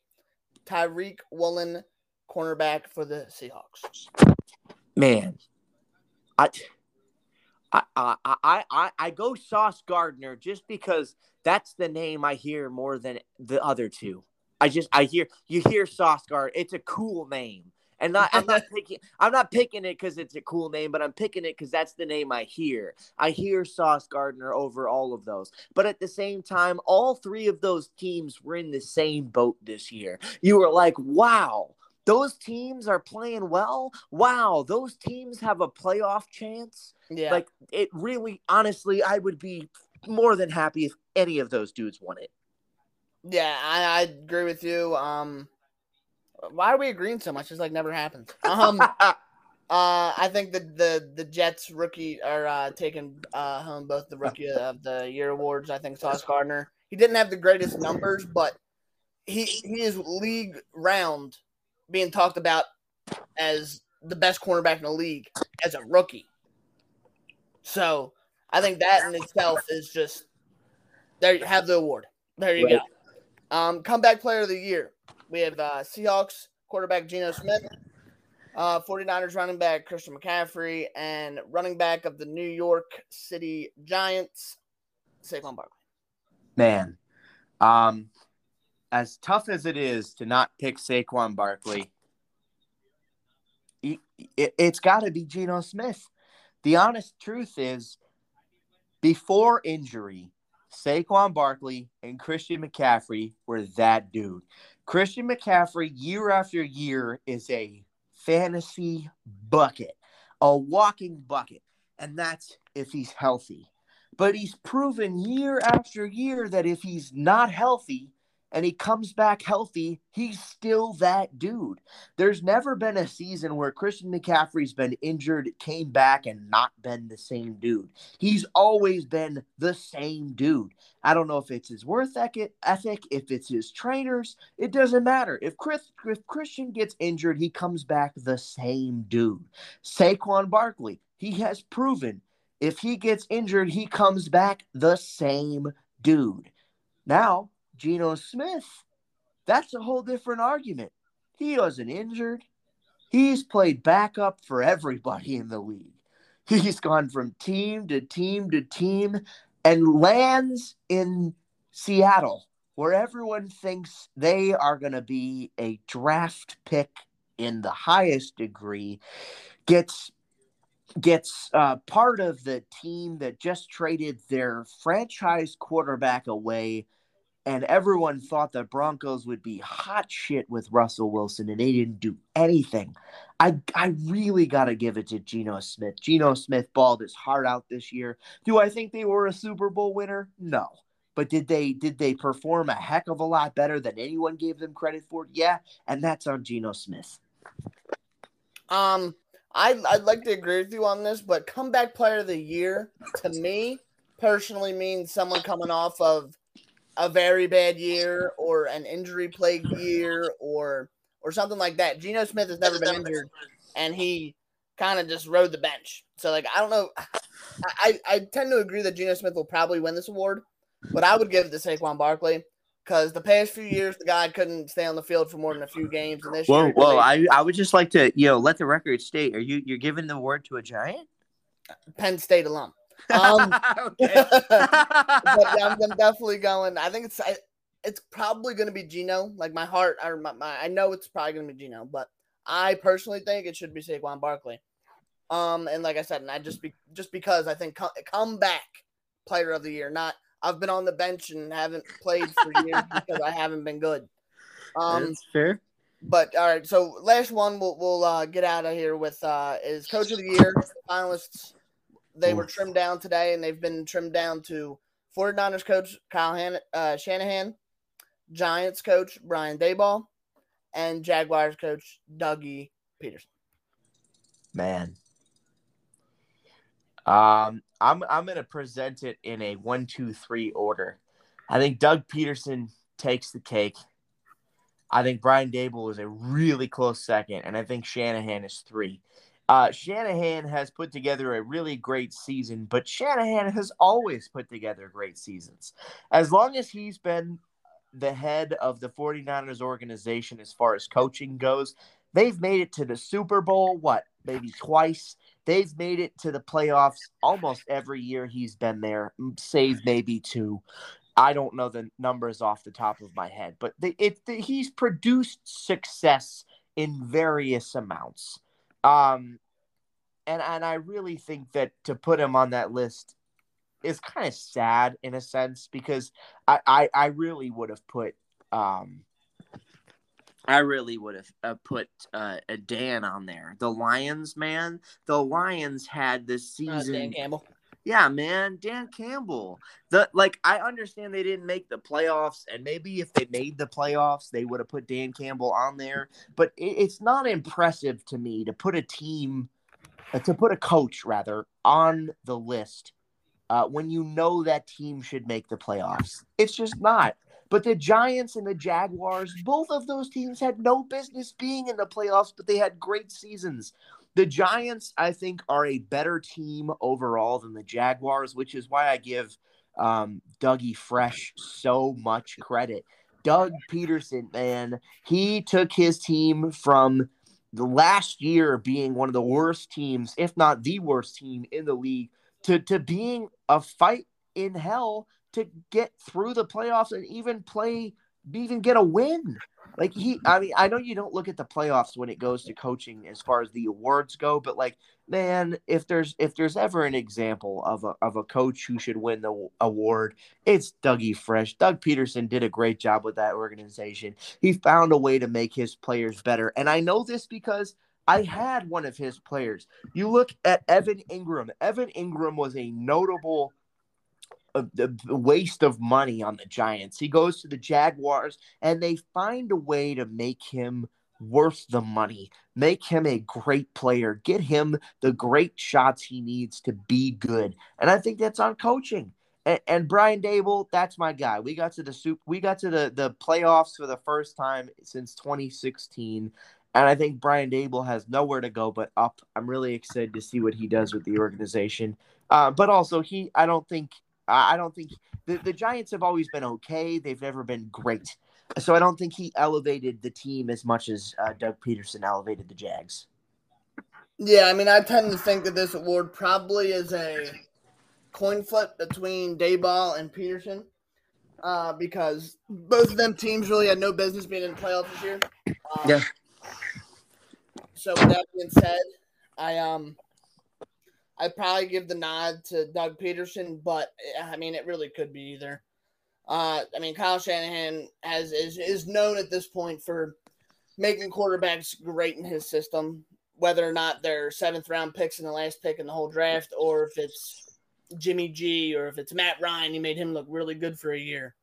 Tyreek Woolen, cornerback for the Seahawks. Man, I. I, I I I I go Sauce Gardner just because that's the name I hear more than the other two. I just I hear you hear Sauce Gardner. It's a cool name, and not I'm not picking I'm not picking it because it's a cool name, but I'm picking it because that's the name I hear. I hear Sauce Gardner over all of those, but at the same time, all three of those teams were in the same boat this year. You were like, wow. Those teams are playing well. Wow, those teams have a playoff chance. Yeah. Like it really, honestly, I would be more than happy if any of those dudes won it. yeah, I, I agree with you. Um why are we agreeing so much? It's like never happens. Um uh I think that the the Jets rookie are uh taking uh home both the rookie of the year awards. I think Sauce Gardner. He didn't have the greatest numbers, but he he is league round being talked about as the best cornerback in the league as a rookie. So I think that in itself is just there you have the award. There you Right. go. Um comeback player of the year. We have uh Seahawks quarterback Geno Smith, uh 49ers running back Christian McCaffrey, and running back of the New york City Giants, Saquon Barkley. Man, um, as tough as it is to not pick Saquon Barkley, it, it, it's got to be Geno Smith. The honest truth is, before injury, Saquon Barkley and Christian McCaffrey were that dude. Christian McCaffrey, year after year, is a fantasy bucket, a walking bucket. And that's if he's healthy. But he's proven year after year that if he's not healthy and he comes back healthy, he's still that dude. There's never been a season where Christian McCaffrey's been injured, came back, and not been the same dude. He's always been the same dude. I don't know if it's his worth ethic, if it's his trainers. It doesn't matter. If Chris, if Christian gets injured, he comes back the same dude. Saquon Barkley, he has proven if he gets injured, he comes back the same dude. Now, Geno Smith, that's a whole different argument. He wasn't injured. He's played backup for everybody in the league. He's gone from team to team to team and lands in Seattle, where everyone thinks they are going to be a draft pick in the highest degree. Gets gets uh, part of the team that just traded their franchise quarterback away, and everyone thought the Broncos would be hot shit with Russell Wilson, and they didn't do anything. I I really got to give it to Geno Smith. Geno Smith balled his heart out this year. Do I think they were a Super Bowl winner? No. But did they did they perform a heck of a lot better than anyone gave them credit for? Yeah, and that's on Geno Smith. Um, I I'd like to agree with you on this, but comeback player of the year to me personally means someone coming off of a very bad year or an injury plagued year or or something like that. Geno Smith has never been injured, and he kind of just rode the bench. So like I don't know. I, I tend to agree that Geno Smith will probably win this award, but I would give it to Saquon Barkley because the past few years the guy couldn't stay on the field for more than a few games, and this Whoa, year, whoa! I I would just like to you know let the record state. Are you you're giving the award to a giant? Penn State alum. Um, okay. but yeah, I'm, I'm definitely going. I think it's I, it's probably going to be Geno. Like my heart, or my, my I know it's probably going to be Geno, but I personally think it should be Saquon Barkley. Um, and like I said, and I just be just because I think come, come back player of the year, not I've been on the bench and haven't played for years because I haven't been good. Um, That's fair. but all right, so last one we'll we'll uh, get out of here with uh, is coach of the year finalists. They were trimmed down today, and they've been trimmed down to 49ers coach Kyle Han- uh, Shanahan, Giants coach Brian Daboll, and Jaguars coach Dougie Pederson. Man. Um, I'm I'm gonna present it in a one, two, three order. I think Doug Pederson takes the cake. I think Brian Daboll is a really close second, and I think Shanahan is three. Uh, Shanahan has put together a really great season, but Shanahan has always put together great seasons. As long as he's been the head of the 49ers organization as far as coaching goes, they've made it to the Super Bowl, what, maybe twice? They've made it to the playoffs almost every year he's been there, save maybe two. I don't know the numbers off the top of my head, but it, he's produced success in various amounts. Um, and and I really think that to put him on that list is kind of sad in a sense because I I, I really would have put um I really would have uh, put uh, a Dan on there. The Lions, man, the Lions had this Uh, season. Dan Campbell. Yeah, man, Dan Campbell. The like I understand they didn't make the playoffs, and maybe if they made the playoffs, they would have put Dan Campbell on there. But it, it's not impressive to me to put a team, uh, to put a coach rather on the list uh, when you know that team should make the playoffs. It's just not. But the Giants and the Jaguars, both of those teams had no business being in the playoffs, but they had great seasons. The Giants, I think, are a better team overall than the Jaguars, which is why I give um, Dougie Fresh so much credit. Doug Pederson, man, he took his team from the last year being one of the worst teams, if not the worst team in the league, to, to being a fight in hell to get through the playoffs and even play, even get a win. Like he, I mean, I know you don't look at the playoffs when it goes to coaching as far as the awards go, but like, man, if there's if there's ever an example of a of a coach who should win the award, it's Dougie Fresh. Doug Pederson did a great job with that organization. He found a way to make his players better, and I know this because I had one of his players. You look at Evan Engram. Evan Engram was a notable a, a waste of money on the Giants. He goes to the Jaguars and they find a way to make him worth the money, make him a great player, get him the great shots he needs to be good. And I think that's on coaching. And, and Brian Daboll, that's my guy. We got to the soup. We got to the the playoffs for the first time since 2016. And I think Brian Daboll has nowhere to go but up. I'm really excited to see what he does with the organization. Uh, but also, he, I don't think I don't think the, the Giants have always been okay. They've never been great. So I don't think he elevated the team as much as uh, Doug Pederson elevated the Jags. Yeah, I mean, I tend to think that this award probably is a coin flip between Daboll and Pederson uh, because both of them teams really had no business being in the playoffs this year. Um, Yeah. So with that being said, I um I'd probably give the nod to Doug Pederson, but I mean it really could be either. Uh, I mean Kyle Shanahan has is is known at this point for making quarterbacks great in his system, whether or not they're seventh round picks in the last pick in the whole draft, or if it's Jimmy G or if it's Matt Ryan, he made him look really good for a year.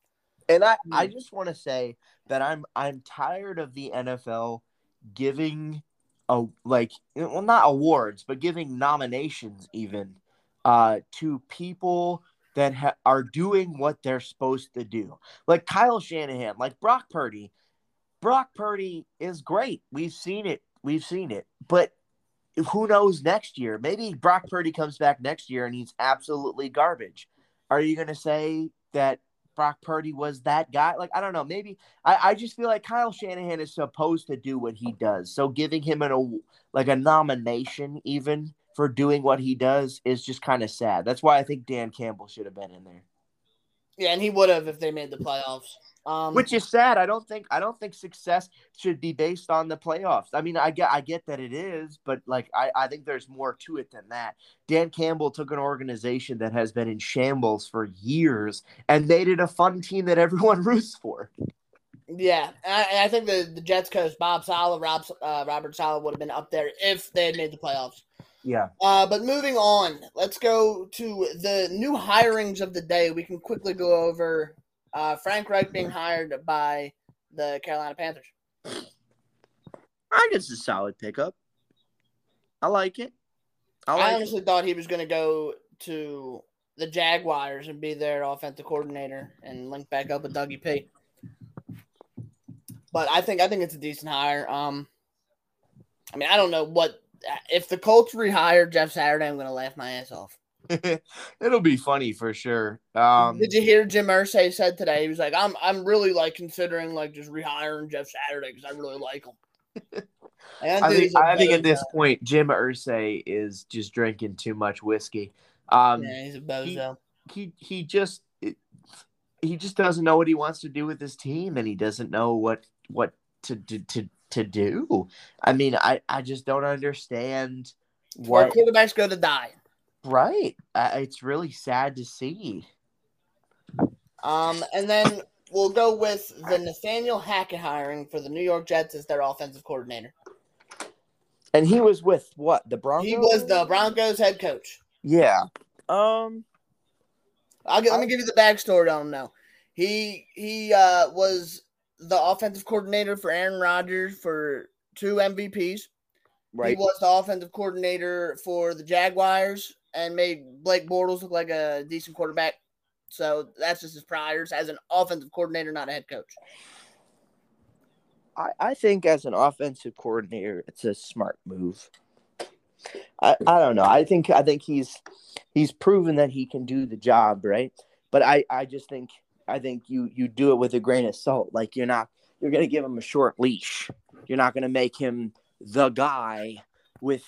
And I, I Hmm. just want to say that I'm I'm tired of the NFL giving a like well not awards but giving nominations even uh to people that ha- are doing what they're supposed to do. Like Kyle Shanahan, like Brock Purdy. Brock Purdy is great. We've seen it. We've seen it. But who knows next year? Maybe Brock Purdy comes back next year and he's absolutely garbage. Are you going to say that Brock Purdy was that guy. Like I don't know, maybe I, I just feel like Kyle Shanahan is supposed to do what he does. So giving him an like a nomination even for doing what he does is just kind of sad. That's why I think Dan Campbell should have been in there. Yeah, and he would have if they made the playoffs. Um, Which is sad. I don't think I don't think success should be based on the playoffs. I mean, I get I get that it is, but like I, I think there's more to it than that. Dan Campbell took an organization that has been in shambles for years and made it a fun team that everyone roots for. Yeah, I, I think the, the Jets coach Bob Saleh, Rob, uh, Robert Saleh would have been up there if they had made the playoffs. Yeah. Uh, but moving on, let's go to the new hirings of the day. We can quickly go over uh, Frank Reich being hired by the Carolina Panthers. I guess it's a solid pickup. I like it. I, I like honestly thought he was going to go to the Jaguars and be their offensive coordinator and link back up with Dougie P. But I think I think it's a decent hire. Um, I mean, I don't know what if the Colts rehire Jeff Saturday. I'm going to laugh my ass off. It. It'll be funny for sure. Um, Did you hear Jim Irsay said today? He was like, "I'm I'm really like considering like just rehiring Jeff Saturday because I really like him." I think I think at this point, Jim Irsay is just drinking too much whiskey. Um, yeah, he's a bozo. he he just it, he just doesn't know what he wants to do with his team, and he doesn't know what what to to to, to do. I mean, I I just don't understand what. quarterbacks go to die. Right, uh, it's really sad to see. Um, and then we'll go with the Nathaniel Hackett hiring for the New York Jets as their offensive coordinator. And he was with what the Broncos? He was the Broncos head coach. Yeah. Um. I'll get, let me give you the backstory on him now. He he uh, was the offensive coordinator for Aaron Rodgers for two MVPs. Right. He was the offensive coordinator for the Jaguars and made Blake Bortles look like a decent quarterback. So that's just his priors as an offensive coordinator, not a head coach. I, I think as an offensive coordinator, it's a smart move. I, I don't know. I think I think he's he's proven that he can do the job, right? But I, I just think I think you you do it with a grain of salt. Like you're not you're gonna give him a short leash. You're not gonna make him the guy with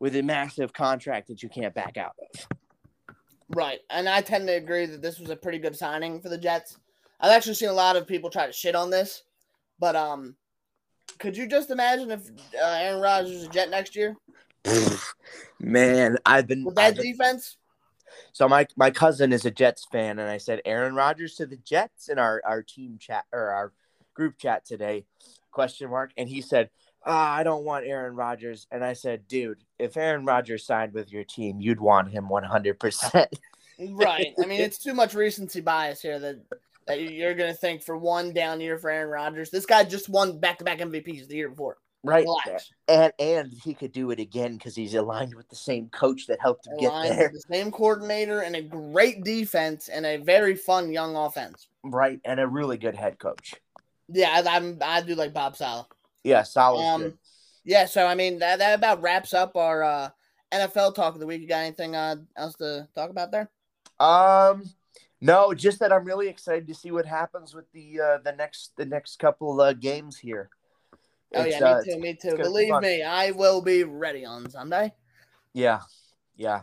with a massive contract that you can't back out of. Right. And I tend to agree that this was a pretty good signing for the Jets. I've actually seen a lot of people try to shit on this, but um, could you just imagine if uh, Aaron Rodgers is a Jet next year Man, I've been, with that been defense? So my my cousin is a Jets fan, and I said Aaron Rodgers to the Jets in our our team chat or our group chat today, question mark, and he said, ah, I don't want Aaron Rodgers, and I said, dude, if Aaron Rodgers signed with your team, you'd want him one hundred percent. Right. I mean, it's too much recency bias here that that you're going to think for one down year for Aaron Rodgers. This guy just won back to back MVPs the year before. Right, Relax. and and he could do it again because he's aligned with the same coach that helped him get there. the same coordinator and a great defense and a very fun young offense. Right, and a really good head coach. Yeah, I, I'm I do like Bob Saleh. Yeah, solid. Um, yeah. So I mean that that about wraps up our uh, NFL talk of the week. You got anything uh, else to talk about there? Um, no, just that I'm really excited to see what happens with the uh, the next the next couple uh, games here. Oh It's, yeah, uh, me too. Me too. gonna be Believe me, I will be ready on Sunday. Yeah, yeah.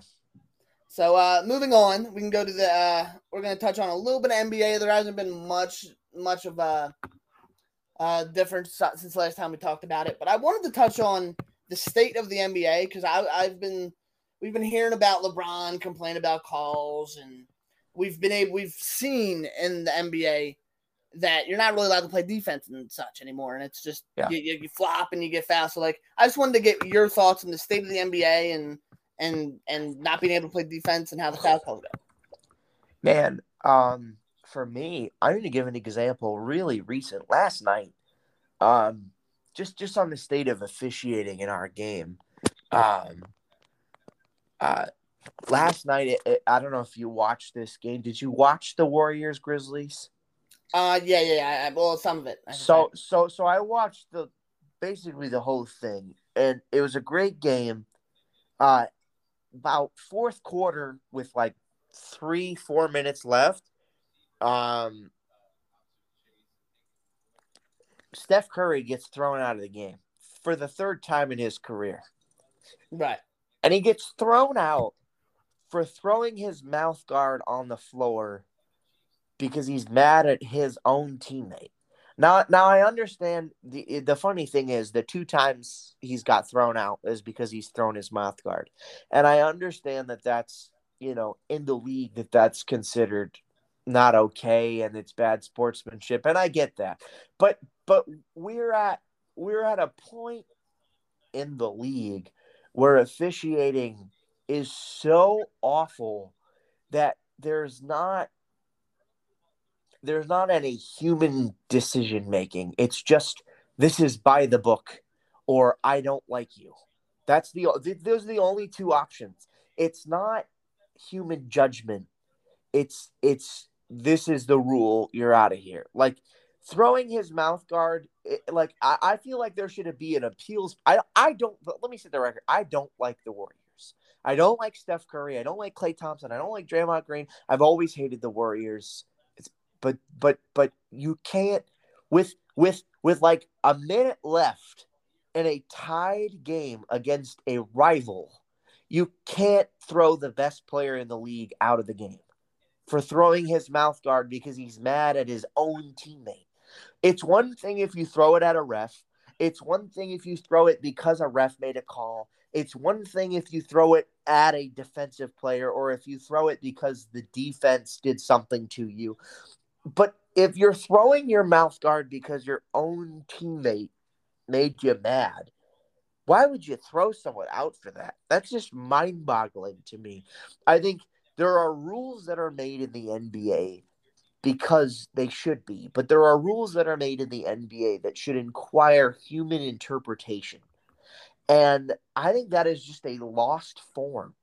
So uh moving on, we can go to the uh we're gonna touch on a little bit of NBA. There hasn't been much much of a uh difference si- since last time we talked about it, but I wanted to touch on the state of the NBA because I I've been we've been hearing about LeBron complain about calls and we've been able we've seen in the NBA that you're not really allowed to play defense and such anymore, and it's just Yeah. you, you, you flop and you get fouled. So like I just wanted to get your thoughts on the state of the NBA and and and not being able to play defense and how the foul calls go. Man, um, for me, I'm going to give an example really recent last night. Um, just just on the state of officiating in our game. Um, uh, last night, it, it- I don't know if you watched this game. Did you watch the Warriors Grizzlies? Uh, yeah, yeah, yeah. Well, some of it. So so so I watched the basically the whole thing, and it was a great game. Uh, about fourth quarter with like three four minutes left, um, Steph Curry gets thrown out of the game for the third time in his career. Right. And he gets thrown out for throwing his mouth guard on the floor because he's mad at his own teammate. Now, now I understand the the funny thing is the two times he's got thrown out is because he's thrown his mouth guard, and I understand that that's you know in the league that that's considered not okay and it's bad sportsmanship, and I get that, but but we're at we're at a point in the league where officiating is so awful that there's not there's not any human decision making. It's just this is by the book or I don't like you. That's the those are the only two options. It's not human judgment. It's it's this is the rule. You're out of here. Like throwing his mouth guard. It, like I, I feel like there should be an appeals. I I don't. let me set the record. I don't like the Warriors. I don't like Steph Curry. I don't like Klay Thompson. I don't like Draymond Green. I've always hated the Warriors It's, but but but you can't with with with like a minute left in a tied game against a rival you can't throw the best player in the league out of the game for throwing his mouth guard because he's mad at his own teammate it's one thing if you throw it at a ref it's one thing if you throw it because a ref made a call it's one thing if you throw it at a defensive player or if you throw it because the defense did something to you but if you're throwing your mouth guard because your own teammate made you mad, why would you throw someone out for that? That's just mind boggling to me. I think there are rules that are made in the NBA because they should be, but there are rules that are made in the NBA that should inquire human interpretation. And I think that is just a lost form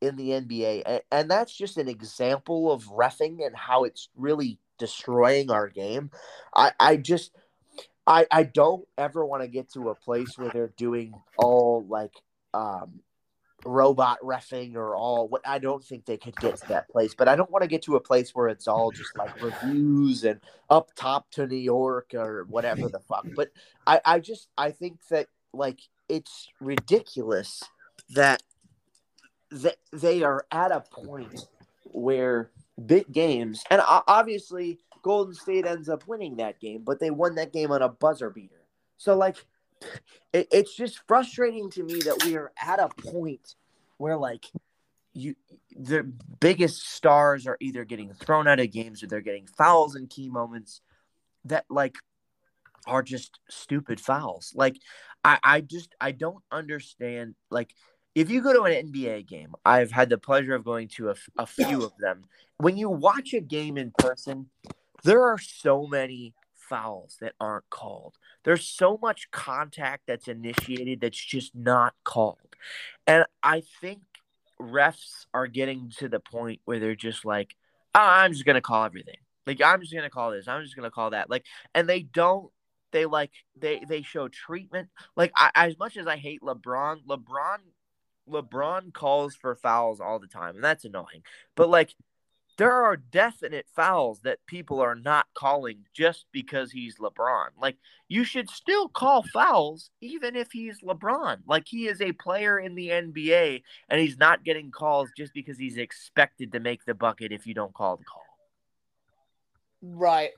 in the NBA. And, that's just an example of refing and how it's really destroying our game. I, I just I I don't ever want to get to a place where they're doing all like um robot refing or all what I don't think they could get to that place, but I don't want to get to a place where it's all just like reviews and up top to New York or whatever the fuck. But I, I just I think that like it's ridiculous that that they are at a point where big games, and obviously Golden State ends up winning that game, but they won that game on a buzzer beater. So like, it, it's just frustrating to me that we are at a point where like you the biggest stars are either getting thrown out of games or they're getting fouls in key moments that like are just stupid fouls. Like I, I just I don't understand like if you go to an NBA game, I've had the pleasure of going to a, a few of them. When you watch a game in person, there are so many fouls that aren't called. There's so much contact that's initiated that's just not called. And I think refs are getting to the point where they're just like, oh, I'm just going to call everything. Like, I'm just going to call this. I'm just going to call that. Like, and they don't they like they they show treatment like I, as much as i hate lebron lebron LeBron calls for fouls all the time, and that's annoying. But like, there are definite fouls that people are not calling just because he's LeBron. Like, you should still call fouls even if he's LeBron. Like, he is a player in the NBA, and he's not getting calls just because he's expected to make the bucket if you don't call the call. Right.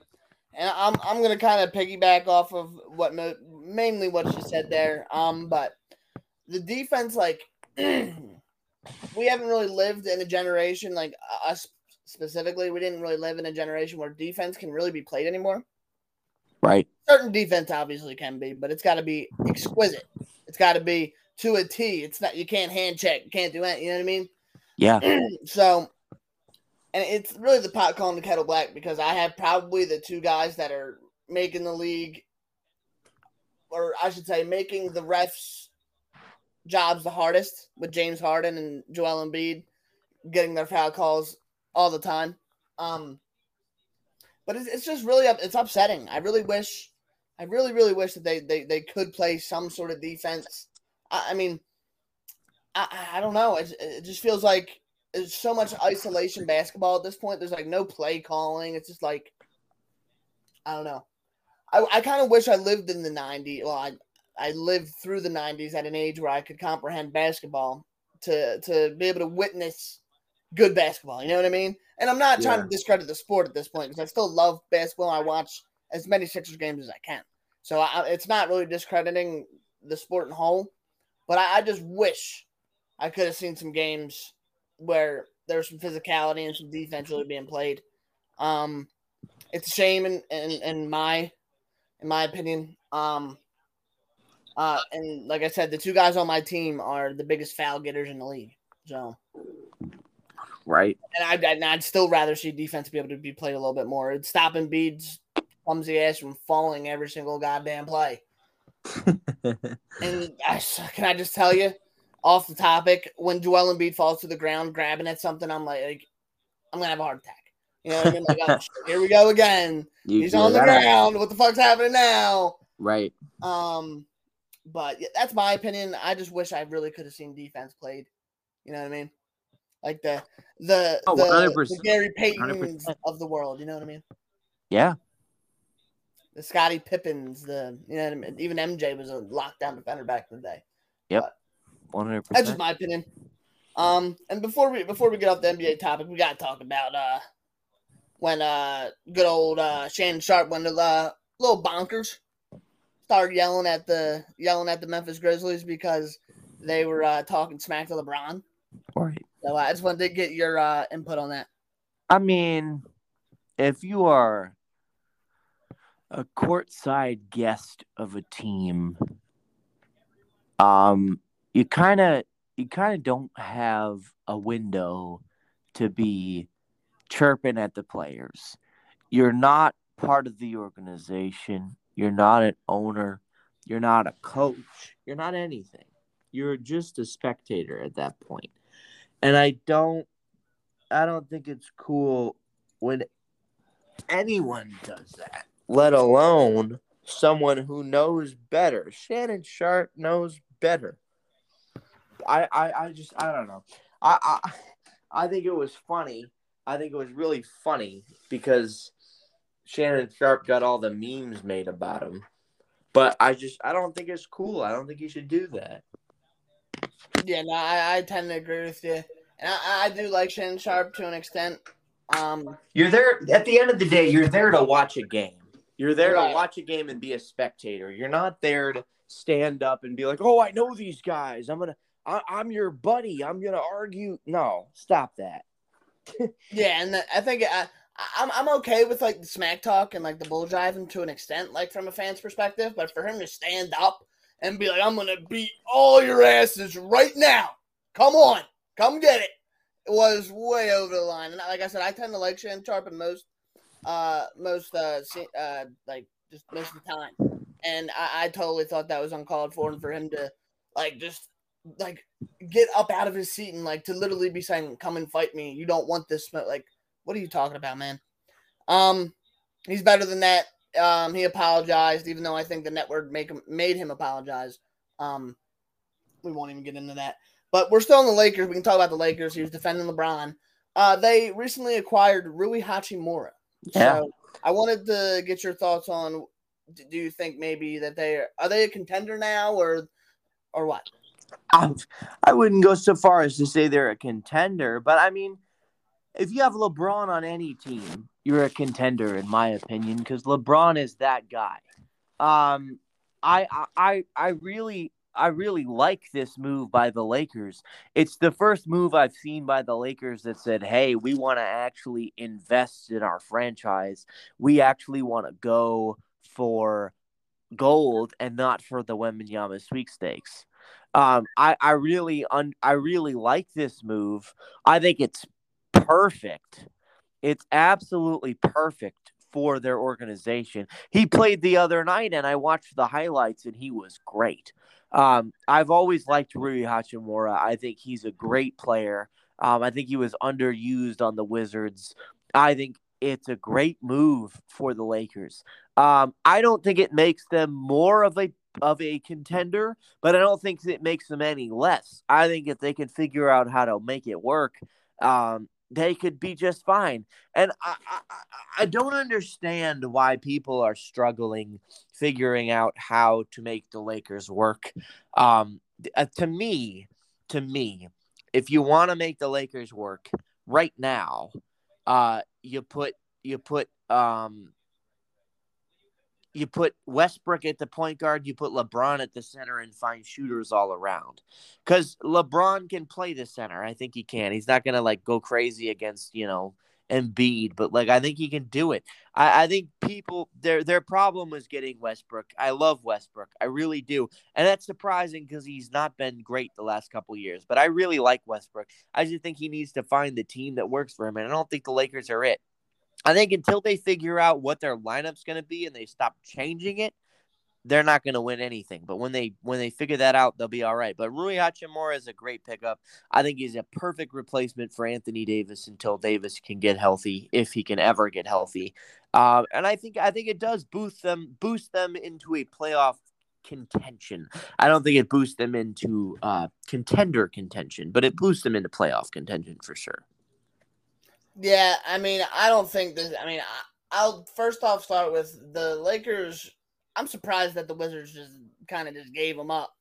And I'm I'm gonna kind of piggyback off of what mainly what she said there. Um, but the defense, like we haven't really lived in a generation like us specifically. We didn't really live in a generation where defense can really be played anymore. Right. Certain defense obviously can be, but it's got to be exquisite. It's got to be to a T. It's not you can't hand check, you can't do it. You know what I mean? Yeah. so, and it's really the pot calling the kettle black because I have probably the two guys that are making the league, or I should say, making the refs jobs the hardest with James Harden and Joel Embiid getting their foul calls all the time. Um, but it's, it's just really it's upsetting. I really wish, I really really wish that they they, they could play some sort of defense. I, I mean, I, I don't know. It, it just feels like it's so much isolation basketball at this point. There's like no play calling. It's just like I don't know. I, I kind of wish I lived in the 90s. Well, I I lived through the 90s at an age where I could comprehend basketball to to be able to witness good basketball. You know what I mean? And I'm not trying Yeah. to discredit the sport at this point because I still love basketball. I watch as many Sixers games as I can. So I, it's not really discrediting the sport in whole. But I, I just wish I could have seen some games where there's some physicality and some defense really being played. Um, it's a shame in, in, in my in my opinion. Um, uh, and like I said, the two guys on my team are the biggest foul getters in the league. So, Right. and I'd, I'd still rather see defense be able to be played a little bit more. It's stopping Bede's clumsy ass from falling every single goddamn play. And I, can I just tell you, off the topic, when Joel Embiid falls to the ground grabbing at something, I'm like, like, I'm gonna have a heart attack. You know what I mean? Like, oh, shit, here we go again. You He's on the that? ground. What the fuck's happening now? Right. Um, but that's my opinion. I just wish I really could have seen defense played. You know what I mean? Like the the Oh, the, the Gary Paytons 100%. of the world. You know what I mean? Yeah. The Scottie Pippens. The you know what I mean? even MJ was a lockdown defender back in the day. Yep, One hundred That's just my opinion. Um, and before we before we get off the NBA topic, we gotta talk about uh when uh good old uh Shannon Sharpe went a uh, little bonkers, started yelling at the yelling at the Memphis Grizzlies because they were uh talking smack to LeBron. Right. So uh, I just wanted to get your uh input on that. I mean, if you are a courtside guest of a team, um, you kind of you kind of don't have a window to be chirping at the players. You're not part of the organization. You're not an owner. You're not a coach. You're not anything. You're just a spectator at that point. And I don't I don't think it's cool when anyone does that, let alone someone who knows better. Shannon Sharpe knows better. I, I, I just I don't know. I, I I think it was funny. I think it was really funny because Shannon Sharpe got all the memes made about him. But I just I don't think it's cool. I don't think you should do that. Yeah, no, I, I tend to agree with you, and I, I do like Shannon Sharpe to an extent. Um, You're there at the end of the day, you're there to watch a game. You're there Right. to watch a game and be a spectator. You're not there to stand up and be like, "Oh, I know these guys. I'm gonna, I, I'm your buddy. I'm gonna argue." No, stop that. Yeah, and I think I, I'm I'm okay with like the smack talk and like the bull driving to an extent, like from a fan's perspective. But for him to stand up and be like, "I'm gonna beat all your asses right now. Come on, come get it," it was way over the line. And like I said, I tend to like Shannon Sharpe and most, uh, most uh, uh, like just most of the time. And I, I totally thought that was uncalled for, and for him to like just like get up out of his seat and like to literally be saying, "Come and fight me. You don't want this." smoke." Like, what are you talking about, man? Um, he's better than that. Um, he apologized, even though I think the network make him made him apologize. Um, we won't even get into that. But we're still in the Lakers. We can talk about the Lakers. He was defending LeBron. Uh, they recently acquired Rui Hachimura. Yeah. So I wanted to get your thoughts on. Do you think maybe that they are, are they a contender now, or or what? Um, I wouldn't go so far as to say they're a contender, but I mean, if you have LeBron on any team, you're a contender, in my opinion, because LeBron is that guy. Um, I, I, I really, I really like this move by the Lakers. It's the first move I've seen by the Lakers that said, "Hey, we want to actually invest in our franchise. We actually want to go for gold and not for the Wembanyama sweepstakes." Um, I, I really un, I really like this move. I think it's perfect. It's absolutely perfect for their organization. He played the other night, and I watched the highlights, and he was great. Um, I've always liked Rui Hachimura. I think he's a great player. Um, I think he was underused on the Wizards. I think it's a great move for the Lakers. Um, I don't think it makes them more of a of a contender, but I don't think it makes them any less. I think if they can figure out how to make it work, um, they could be just fine. And I, I, I don't understand why people are struggling figuring out how to make the Lakers work. Um, uh, to me, to me, if you want to make the Lakers work right now, uh, you put you put um, you put Westbrook at the point guard, you put LeBron at the center, and find shooters all around. Because LeBron can play the center. I think he can. He's not gonna like go crazy against you know Embiid, but like I think he can do it. I, I think people their their problem was getting Westbrook. I love Westbrook, I really do, and that's surprising because he's not been great the last couple years. But I really like Westbrook. I just think he needs to find the team that works for him, and I don't think the Lakers are it. I think until they figure out what their lineup's going to be and they stop changing it, they're not going to win anything. But when they when they figure that out, they'll be all right. But Rui Hachimura is a great pickup. I think he's a perfect replacement for Anthony Davis until Davis can get healthy, if he can ever get healthy. Uh, and I think I think it does boost them boost them into a playoff contention. I don't think it boosts them into uh, contender contention, but it boosts them into playoff contention for sure. Yeah, I mean, I don't think this. I mean, I, I'll first off start with the Lakers. I'm surprised that the Wizards just kind of just gave them up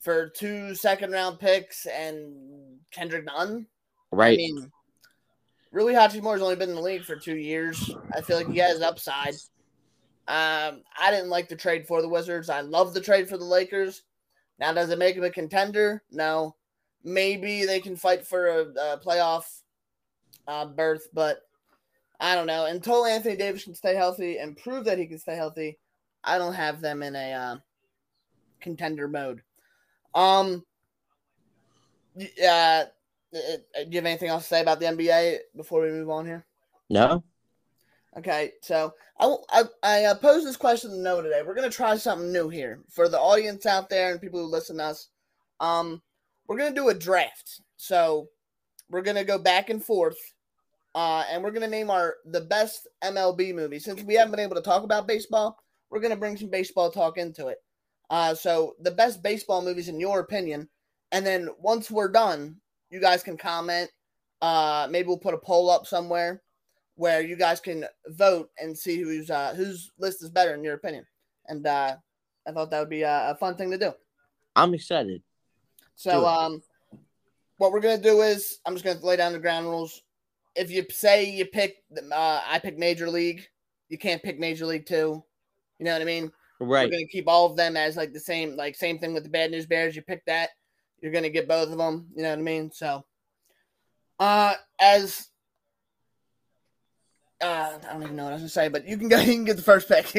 for two second round picks and Kendrick Nunn. Right. I mean, Rui Hachimura's only been in the league for two years. I feel like he has upside. Um, I didn't like the trade for the Wizards. I love the trade for the Lakers. Now, does it make them a contender? No. Maybe they can fight for a, a playoff uh, but I don't know. Until Anthony Davis can stay healthy and prove that he can stay healthy, I don't have them in a uh, contender mode. Um, uh, do you have anything else to say about the NBA before we move on here? No. Okay, so I I, I uh, posed this question to know today. We're gonna try something new here for the audience out there and people who listen to us. Um, we're gonna do a draft. So we're gonna go back and forth uh, and we're gonna name our the best MLB movie. Since we haven't been able to talk about baseball, we're gonna bring some baseball talk into it. Uh, so the best baseball movies in your opinion, and then once we're done, you guys can comment. Uh, maybe we'll put a poll up somewhere where you guys can vote and see who's uh, whose list is better in your opinion. And uh, I thought that would be a, a fun thing to do. I'm excited. So um, what we're gonna do is I'm just gonna lay down the ground rules if you say you pick, uh, I pick Major League, you can't pick Major League Two. You know what I mean? Right. We're gonna keep all of them as like the same, like same thing with the Bad News Bears. You pick that, you're gonna get both of them. You know what I mean? So, uh, as uh, I don't even know what I was gonna say, but you can go. You can get the first pick.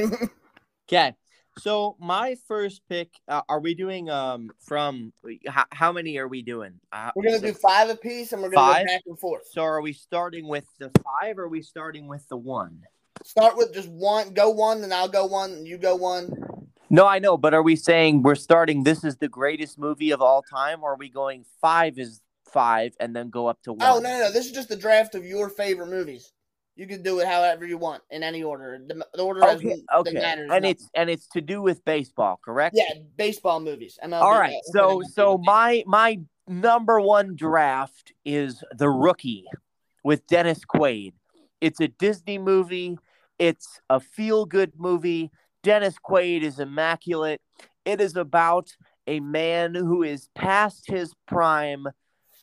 okay. So my first pick, uh, are we doing um from how, how many are we doing? Uh, we're gonna do five apiece, and we're gonna five? go back and forth. So are we starting with the five, or are we starting with the one? Start with just one. Go one, and I'll go one, and you go one. No, I know, but are we saying we're starting? This is the greatest movie of all time, or are we going five is five, and then go up to one? Oh no, no, no! This is just the draft of your favorite movies. You can do it however you want in any order. The, the order okay, okay. matters. And nothing. it's and it's to do with baseball, correct? Yeah, baseball movies. MLB, All right. So so my my number one draft is The Rookie with Dennis Quaid. It's a Disney movie. It's a feel good movie. Dennis Quaid is immaculate. It is about a man who is past his prime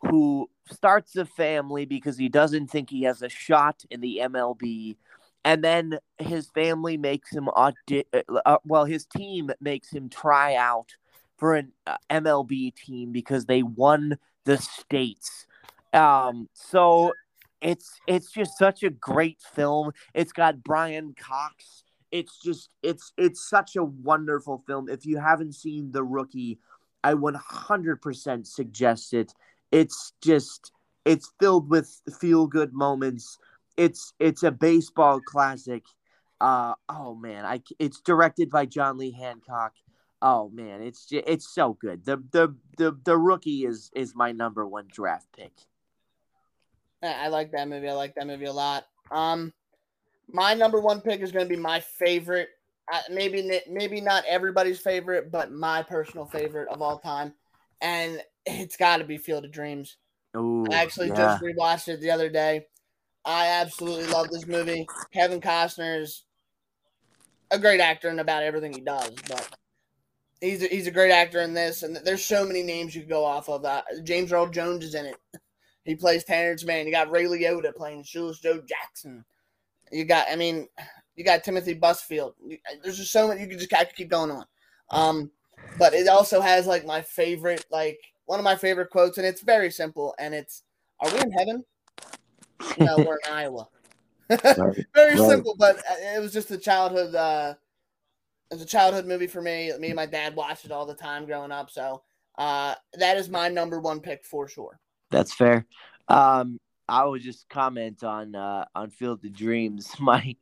who starts a family because he doesn't think he has a shot in the MLB. And then his family makes him, audi- uh, uh, well, his team makes him try out for an uh, MLB team because they won the states. Um, so it's it's just such a great film. It's got Brian Cox. It's just it's it's such a wonderful film. If you haven't seen The Rookie, I 100% suggest it. It's just it's filled with feel good moments. It's it's a baseball classic. Uh oh man, I it's directed by John Lee Hancock. Oh man, it's just, it's so good. The the the the rookie is is my number one draft pick. I like that movie. I like that movie a lot. Um, my number one pick is going to be my favorite. Uh, maybe maybe not everybody's favorite, but my personal favorite of all time, and it's got to be Field of Dreams. Ooh, I actually yeah. just rewatched it the other day. I absolutely love this movie. Kevin Costner is a great actor in about everything he does, but he's a, he's a great actor in this. And there's so many names you could go off of. Uh, James Earl Jones is in it. He plays Terence Mann. You got Ray Liotta playing Shoeless Joe Jackson. You got, I mean, you got Timothy Busfield. There's just so many. You could just I could keep going on. Um, but it also has like my favorite, like one of my favorite quotes, and it's very simple. And it's, "Are we in heaven?" No, we're in Iowa. Right. Very Right. simple, but it was just a childhood. Uh, it was a childhood movie for me. Me and my dad watched it all the time growing up. So uh, that is my number one pick for sure. That's fair. Um, I would just comment on uh, on Field of Dreams. My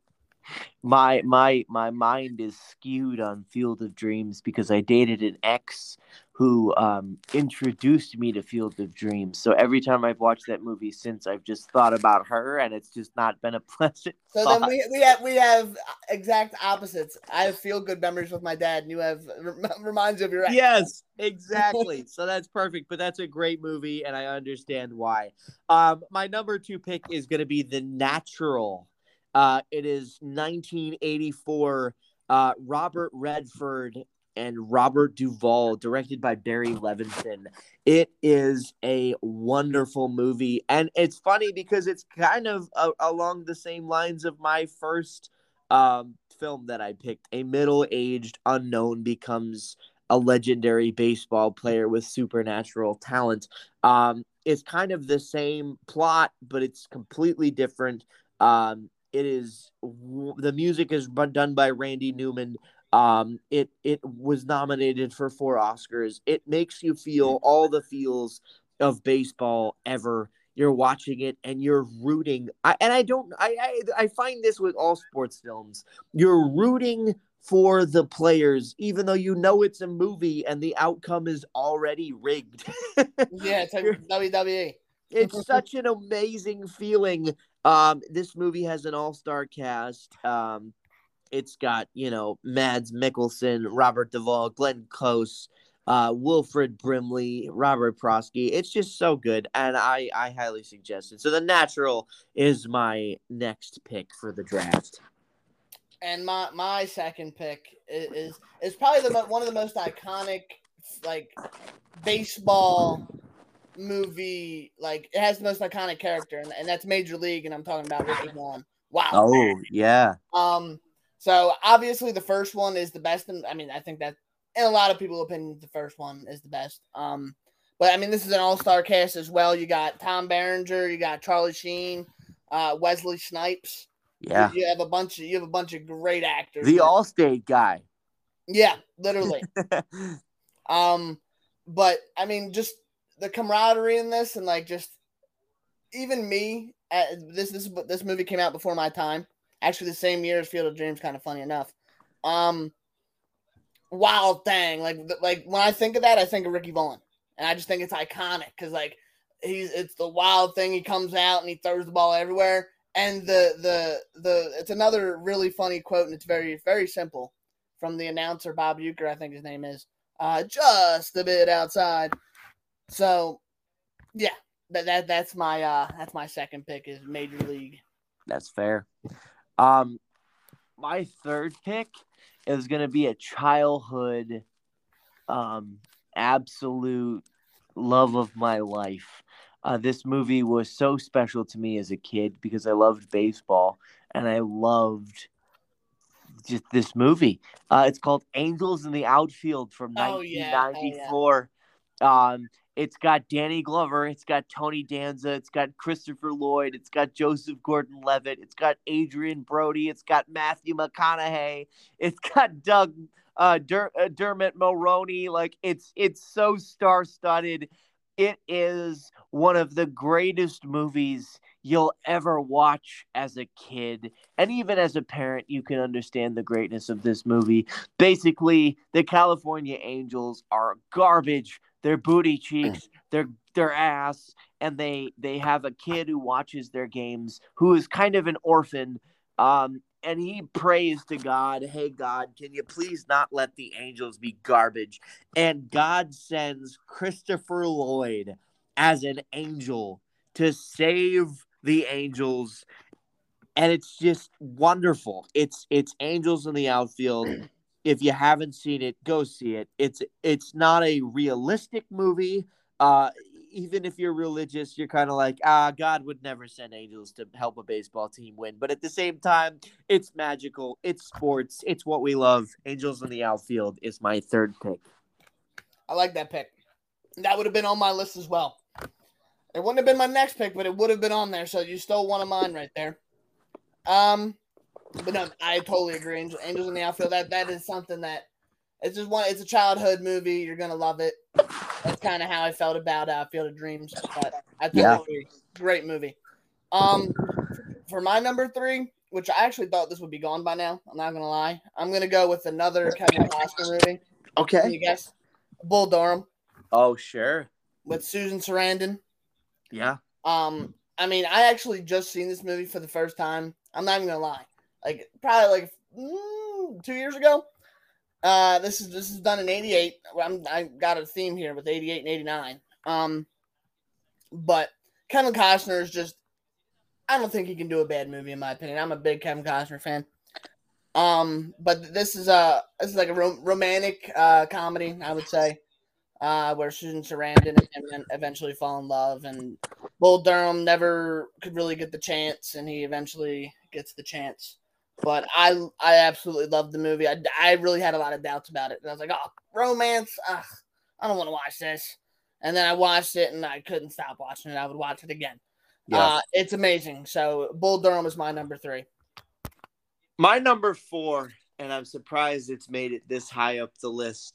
my my my mind is skewed on Field of Dreams because I dated an ex who um, introduced me to Field of Dreams. So every time I've watched that movie since, I've just thought about her, and it's just not been a pleasant. So thought. then we we have we have exact opposites. I have feel good memories with my dad, and you have rem- reminds you of your ex. Yes, exactly. so that's perfect. But that's a great movie, and I understand why. Um, my number two pick is going to be The Natural. Uh, it is 1984. Uh, Robert Redford and Robert Duvall, directed by Barry Levinson. It is a wonderful movie, and it's funny because it's kind of uh, along the same lines of my first um, film that I picked. A middle-aged unknown becomes a legendary baseball player with supernatural talent. Um, it's kind of the same plot, but it's completely different. Um, it is the music is done by Randy Newman. Um, it it was nominated for four Oscars. It makes you feel all the feels of baseball ever. You're watching it and you're rooting. I, and I don't. I, I I find this with all sports films. You're rooting for the players, even though you know it's a movie and the outcome is already rigged. Yeah, it's like. WWE. it's such an amazing feeling. Um, this movie has an all-star cast. Um, it's got you know Mads Mikkelsen, Robert Duvall, Glenn Close, uh, Wilford Brimley, Robert Prosky. It's just so good, and I I highly suggest it. So the Natural is my next pick for the draft. And my my second pick is is, is probably the one of the most iconic like baseball movie. Like it has the most iconic character, and, and that's Major League, and I'm talking about Ricky Vaughn. Wow. Oh yeah, Um, so obviously the first one is the best. And I mean, I think that in a lot of people's opinion, the first one is the best. Um, but I mean, this is an all-star cast as well. You got Tom Berenger, you got Charlie Sheen, uh, Wesley Snipes. yeah. You, you have a bunch of you have a bunch of great actors. The Allstate guy. yeah, literally. Um, but I mean, just the camaraderie in this, and like just even me. Uh, this this this movie came out before my time. Actually, the same year as Field of Dreams. Kind of funny enough. Um, wild thing. Like like when I think of that, I think of Ricky Vaughn, and I just think it's iconic because like he's it's the wild thing. He comes out and he throws the ball everywhere. And the the the it's another really funny quote, and it's very very simple from the announcer Bob Uecker, I think his name is uh, just a bit outside. So, yeah, that, that that's my uh that's my second pick is Major League. That's fair. Um, my third pick is gonna be a childhood, um, absolute love of my life. Uh, this movie was so special to me as a kid because I loved baseball and I loved just this movie. Uh, it's called Angels in the Outfield from Oh, yeah. Oh, yeah. 1994. Um, it's got Danny Glover, it's got Tony Danza, it's got Christopher Lloyd, it's got Joseph Gordon-Levitt, it's got Adrien Brody, it's got Matthew McConaughey, it's got Doug uh, uh, Dermot Mulroney. Like it's it's so star-studded. It is one of the greatest movies you'll ever watch as a kid. And even as a parent, you can understand the greatness of this movie. Basically, the California Angels are garbage. They're booty cheeks, they're their ass, and they they have a kid who watches their games who is kind of an orphan. Um, and he prays to God, "Hey God, can you please not let the Angels be garbage?" And God sends Christopher Lloyd as an angel to save the Angels and it's just wonderful. It's it's Angels in the outfield. If you haven't seen it, go see it. It's it's not a realistic movie. Uh even if you're religious, you're kind of like, ah, God would never send angels to help a baseball team win. But at the same time, it's magical. It's sports. It's what we love. Angels in the outfield is my third pick. I like that pick. That would have been on my list as well. It wouldn't have been my next pick, but it would have been on there. So you stole one of mine right there. Um, but no, I totally agree. Angel, Angels in the outfield. That that is something that it's just one. It's a childhood movie. You're gonna love it. That's kind of how I felt about uh, Field of Dreams. But I totally Yeah. agree. Great movie. Um, for my number three, which I actually thought this would be gone by now. I'm not gonna lie. I'm gonna go with another Kevin Costner movie. Okay. you guess? Bull Durham Oh, sure. with Susan Sarandon. Yeah. Um, I mean, I actually just seen this movie for the first time. I'm not even gonna lie, like probably like mm, two years ago. Uh, this is this is done in '88. I'm I got a theme here with '88 and '89. Um, but Kevin Costner is just. I don't think he can do a bad movie in my opinion. I'm a big Kevin Costner fan. Um, but this is a this is like a rom- romantic uh comedy, I would say, uh, where Susan Sarandon and eventually fall in love, and Bull Durham never could really get the chance, and he eventually gets the chance. But I I absolutely loved the movie. I, I really had a lot of doubts about it, and I was like, oh, romance. Ugh, I don't want to watch this. And then I watched it, and I couldn't stop watching it. I would watch it again. Yeah. Uh, it's amazing. So Bull Durham is my number three. My number four, and I'm surprised it's made it this high up the list,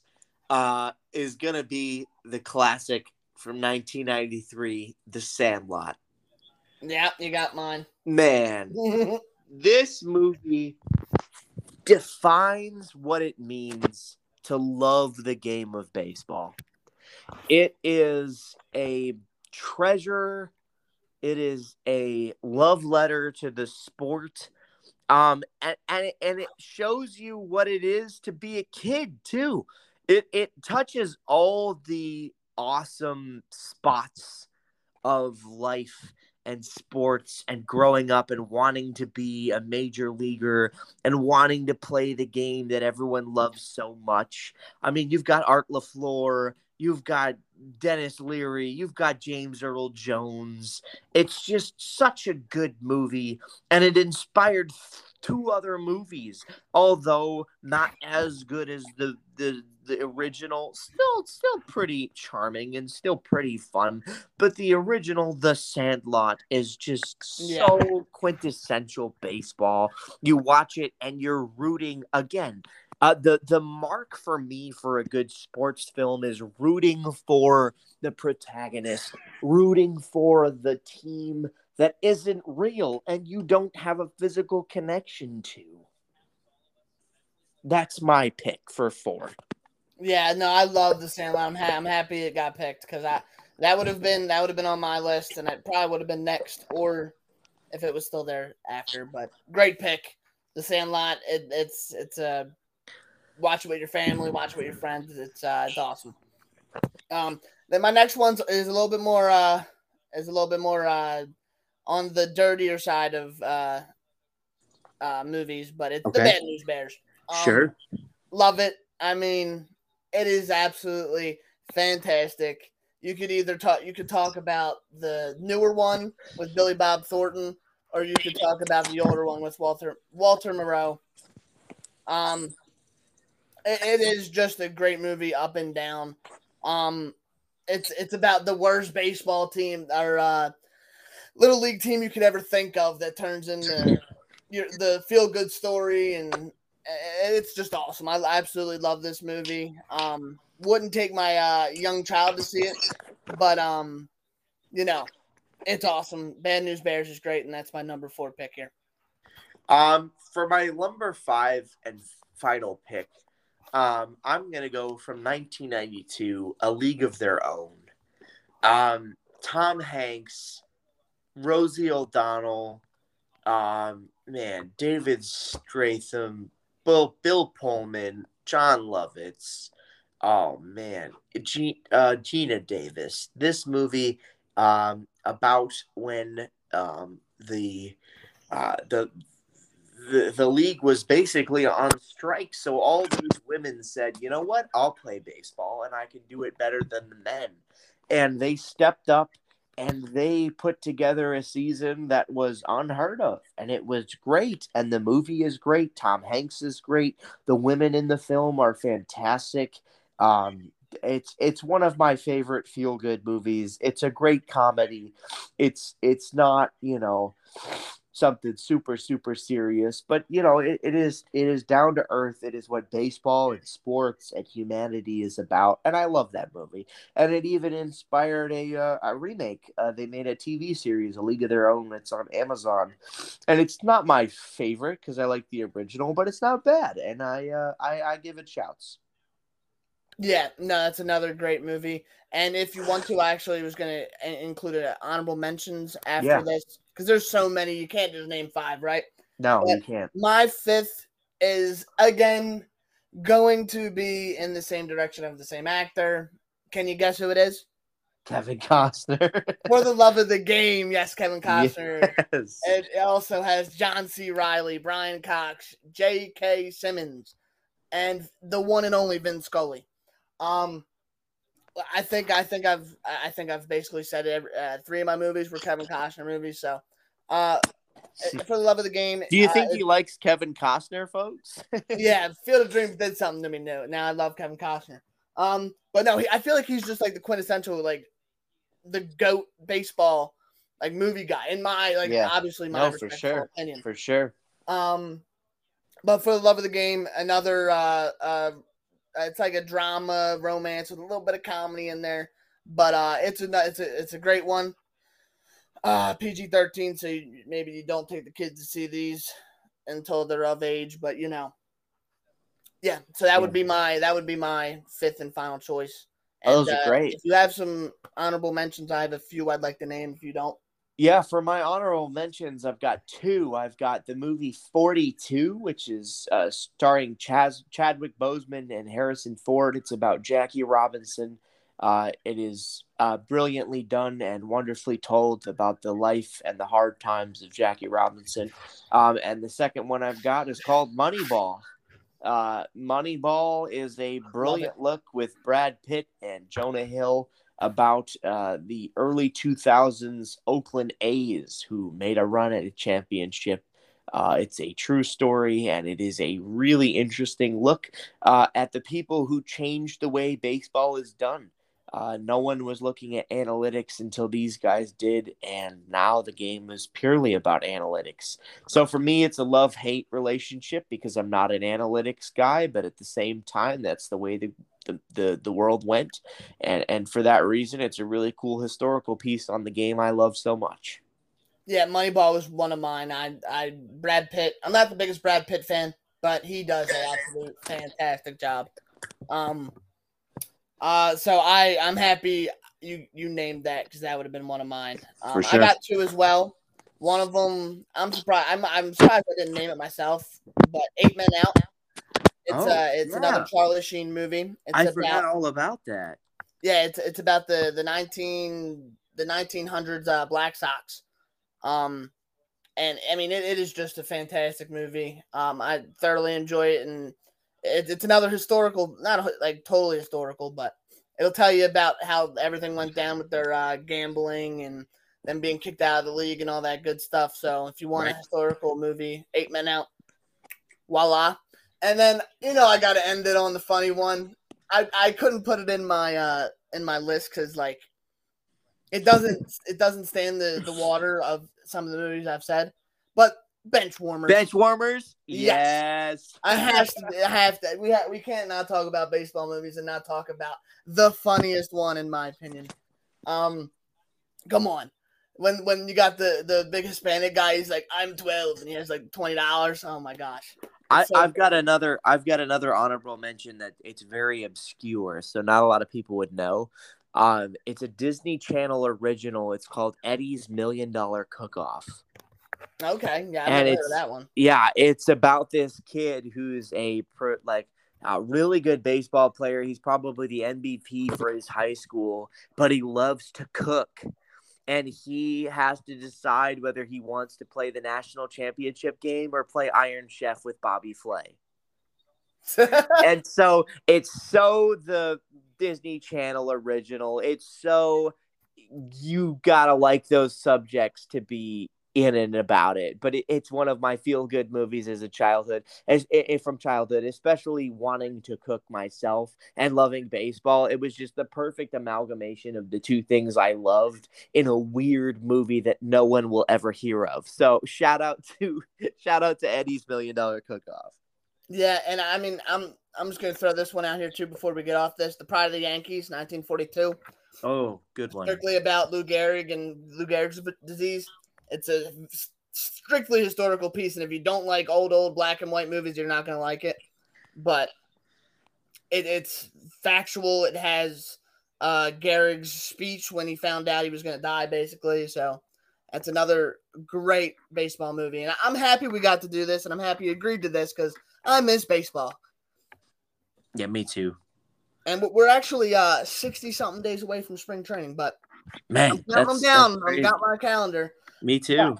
uh, is gonna be the classic from 1993, The Sandlot. Yeah, you got mine. Man, this movie defines what it means to love the game of baseball. It is a treasure. It is a love letter to the sport. Um, and, and, it, and it shows you what it is to be a kid too. It, it touches all the awesome spots of life and sports and growing up and wanting to be a major leaguer and wanting to play the game that everyone loves so much. I mean, you've got Art LaFleur, you've got Denis Leary, you've got James Earl Jones. It's just such a good movie and it inspired two other movies, although not as good as the the the original. Still still pretty charming and still pretty fun but the original the sandlot is just Yeah. so quintessential baseball. You watch it and you're rooting again. Uh, the the mark for me for a good sports film is rooting for the protagonist rooting for the team that isn't real and you don't have a physical connection to that's my pick for four Yeah, no, I love the Sandlot. I'm, ha- I'm happy it got picked because I that would have been that would have been on my list, and it probably would have been next, or if it was still there after. But great pick, the Sandlot. It, it's it's a watch it with your family, watch it with your friends. It's uh, it's awesome. Um, then my next one is a little bit more uh is a little bit more uh on the dirtier side of uh uh movies, but it's the Bad News Bears. Um, love it. I mean, it is absolutely fantastic. You could either talk you could talk about the newer one with Billy Bob Thornton, or you could talk about the older one with Walter Walter Matthau. Um it, it is just a great movie up and down. Um it's it's about the worst baseball team or uh little league team you could ever think of that turns into the feel good story and it's just awesome. I absolutely love this movie. Um, wouldn't take my uh, young child to see it, but um, you know, it's awesome. Bad News Bears is great, and that's my number four pick here. Um, for my number five and final pick, um, I'm gonna go from 1992, A League of Their Own. Um, Tom Hanks, Rosie O'Donnell, um, man, David Strathairn, Bill Bill Pullman, Jon Lovitz, oh man, G- uh, Geena Davis. This movie um, about when um, the uh, the the, the league was basically on strike. So all these women said, you know what? I'll play baseball and I can do it better than the men. And they stepped up and they put together a season that was unheard of. And it was great. And the movie is great. Tom Hanks is great. The women in the film are fantastic. Um, it's it's one of my favorite feel good movies. It's a great comedy. It's it's not, you know, something super super serious but you know it, it is it is down to earth. It is what baseball and sports and humanity is about and i love that movie. And it even inspired a, uh, a remake. Uh, they made a tv series a league of their own. It's on amazon. And it's not my favorite because i like the original but it's not bad. And i uh, I, I give it shouts yeah, no, that's another great movie. And if you want to, I actually was going to include an honorable mentions after Yeah. this because there's so many. You can't just name five, right? no Yeah. you can't My fifth is again going to be in the same direction of the same actor. Can you guess who it is? kevin costner For the love of the game, yes, Kevin Costner. yes. It also has John C. Reilly, Brian Cox, J.K. Simmons, and the one and only Vin Scully. Um, I think I think I've I think I've basically said it. Uh, three of my movies were Kevin Costner movies. So, uh, for the love of the game, do you uh, think he likes kevin costner folks yeah, Field of Dreams did something to me new. Now I love Kevin Costner. Um, but no, he, I feel like he's just like the quintessential like the goat baseball like movie guy in my like Yeah. obviously my No, for sure. opinion. for sure Um, but for the love of the game, another uh, uh, it's like a drama romance with a little bit of comedy in there. But uh, it's a it's a it's a great one. Uh, PG thirteen, so you, maybe you don't take the kids to see these until they're of age. But you know, yeah. So that would be my that would be my fifth and final choice. Oh, those And, are uh, great. If you have some honorable mentions, I have a few I'd like to name. If you don't, Yeah, for my honorable mentions, I've got two. I've got the movie 42, which is uh, starring Chaz, Chadwick Boseman and Harrison Ford. It's about Jackie Robinson. Uh, it is uh, brilliantly done and wonderfully told about the life and the hard times of Jackie Robinson. Um, and the second one I've got is called Moneyball. Uh, Moneyball is a brilliant look with Brad Pitt and Jonah Hill about uh, the early 2000s Oakland A's who made a run at a championship. Uh, it's a true story, and it is a really interesting look uh, at the people who changed the way baseball is done. Uh, no one was looking at analytics until these guys did, and now the game is purely about analytics. So for me, it's a love hate relationship because I'm not an analytics guy, but at the same time, that's the way the the, the, the world went and and for that reason it's a really cool historical piece on the game i love so much Yeah, Moneyball was one of mine. I, I, Brad Pitt. I'm not the biggest Brad Pitt fan, but he does an absolute fantastic job. Um, uh, so I, I'm happy you, you named that because that would have been one of mine. Um, For sure. I got two as well. One of them, I'm surprised. I'm, I'm surprised I didn't name it myself. But Eight Men Out. It's Oh, uh, it's another yeah. Charlie Sheen movie. It's i about, forgot all about that yeah, it's it's about the the nineteen the nineteen hundreds uh, Black Sox. Um, and I mean it, it is just a fantastic movie. Um, I thoroughly enjoy it, and it, it's another historical, not a, like totally historical, but it'll tell you about how everything went down with their uh, gambling and them being kicked out of the league and all that good stuff. So if you want a historical movie, Eight Men Out, voila. And then you know I got to end it on the funny one. I, I couldn't put it in my uh in my list because like it doesn't it doesn't stand the the water of some of the movies I've said, but bench warmers. bench warmers Yes. yes I have to. I have to. We ha- we can't not talk about baseball movies and not talk about the funniest one in my opinion. Um, come on. When when you got the the big Hispanic guy, he's like, "I'm 12," and he has like twenty dollars. Oh my gosh. I, so I've got another. I've got another honorable mention that it's very obscure, so not a lot of people would know. Um, it's a Disney Channel original. It's called Eddie's Million Dollar Cook Off. Okay, yeah, I And heard it's- of that one. Yeah, it's about this kid who's a pro, like a really good baseball player. He's probably the MVP for his high school, but he loves to cook. And he has to decide whether he wants to play the national championship game or play Iron Chef with Bobby Flay. and so it's so the Disney Channel original. It's so you gotta like those subjects to be in and about it. But it, it's one of my feel good movies as a childhood, as it, from childhood, especially wanting to cook myself and loving baseball. It was just the perfect amalgamation of the two things I loved in a weird movie that no one will ever hear of. So shout out to shout out to Eddie's Million Dollar Cook Off. Yeah, and I mean, I'm I'm just gonna throw this one out here too before we get off this. The Pride of the Yankees, 1942. Oh, good one. Strictly about Lou Gehrig and Lou Gehrig's disease. It's a strictly historical piece, and if you don't like old, old black and white movies, you're not going to like it. But it, it's factual. It has uh, Gehrig's speech when he found out he was going to die, basically. So that's another great baseball movie, and I'm happy we got to do this, and I'm happy you agreed to this because I miss baseball. Yeah, me too. And we're actually uh 60 something days away from spring training, but man, I'm, I'm down. I've got my calendar. Me too. Yeah.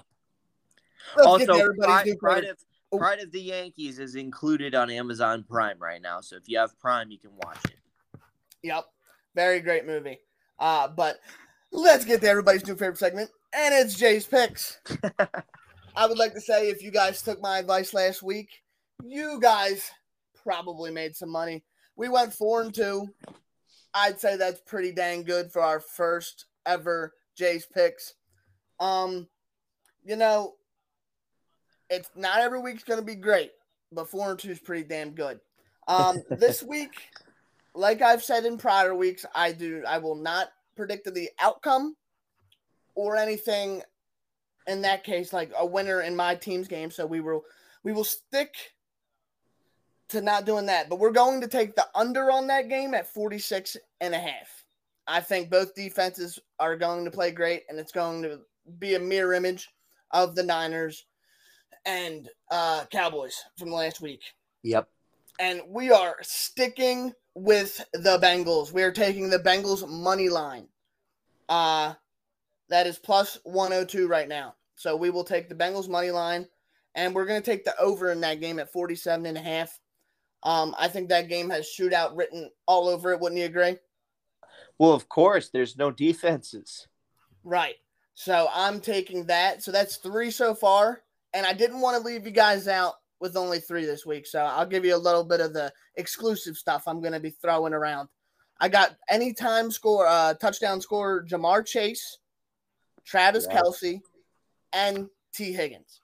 Also, Pride, Pride, of, oh. Pride of the Yankees is included on Amazon Prime right now. So if you have Prime, you can watch it. Yep. Very great movie. Uh, but let's get to everybody's new favorite segment, and it's Jay's picks. I would like to say if you guys took my advice last week, you guys probably made some money. We went four and two. I'd say that's pretty dang good for our first ever Jay's picks. Um, you know, it's not every week's going to be great, but four and two is pretty damn good. Um, this week, like I've said in prior weeks, I do I will not predict the outcome or anything. In that case, like a winner in my team's game, so we will we will stick to not doing that. But we're going to take the under on that game at 46 and a half. I think both defenses are going to play great, and it's going to be a mirror image of the Niners and uh, Cowboys from last week. Yep. And we are sticking with the Bengals. We are taking the Bengals money line. Uh that is plus 102 right now. So we will take the Bengals money line and we're going to take the over in that game at 47 and a half. Um, I think that game has shootout written all over it. Wouldn't you agree? Well, of course, there's no defenses. Right. So I'm taking that. So that's three so far. And I didn't want to leave you guys out with only three this week. So I'll give you a little bit of the exclusive stuff I'm going to be throwing around. I got anytime score, uh, touchdown score, Ja'Marr Chase, Travis yes. Kelce, and Tee Higgins.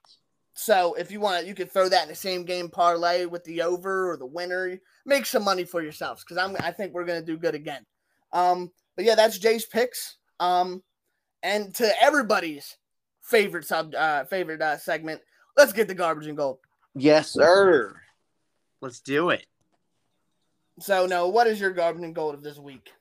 So if you want, you could throw that in the same game parlay with the over or the winner. Make some money for yourselves because I'm. I think we're going to do good again. Um, but yeah, that's Jay's picks. Um, and to everybody's favorite sub uh, favorite uh, segment. Let's get the garbage and gold. Yes, sir. Let's do it. So, no, what is your garbage and gold of this week?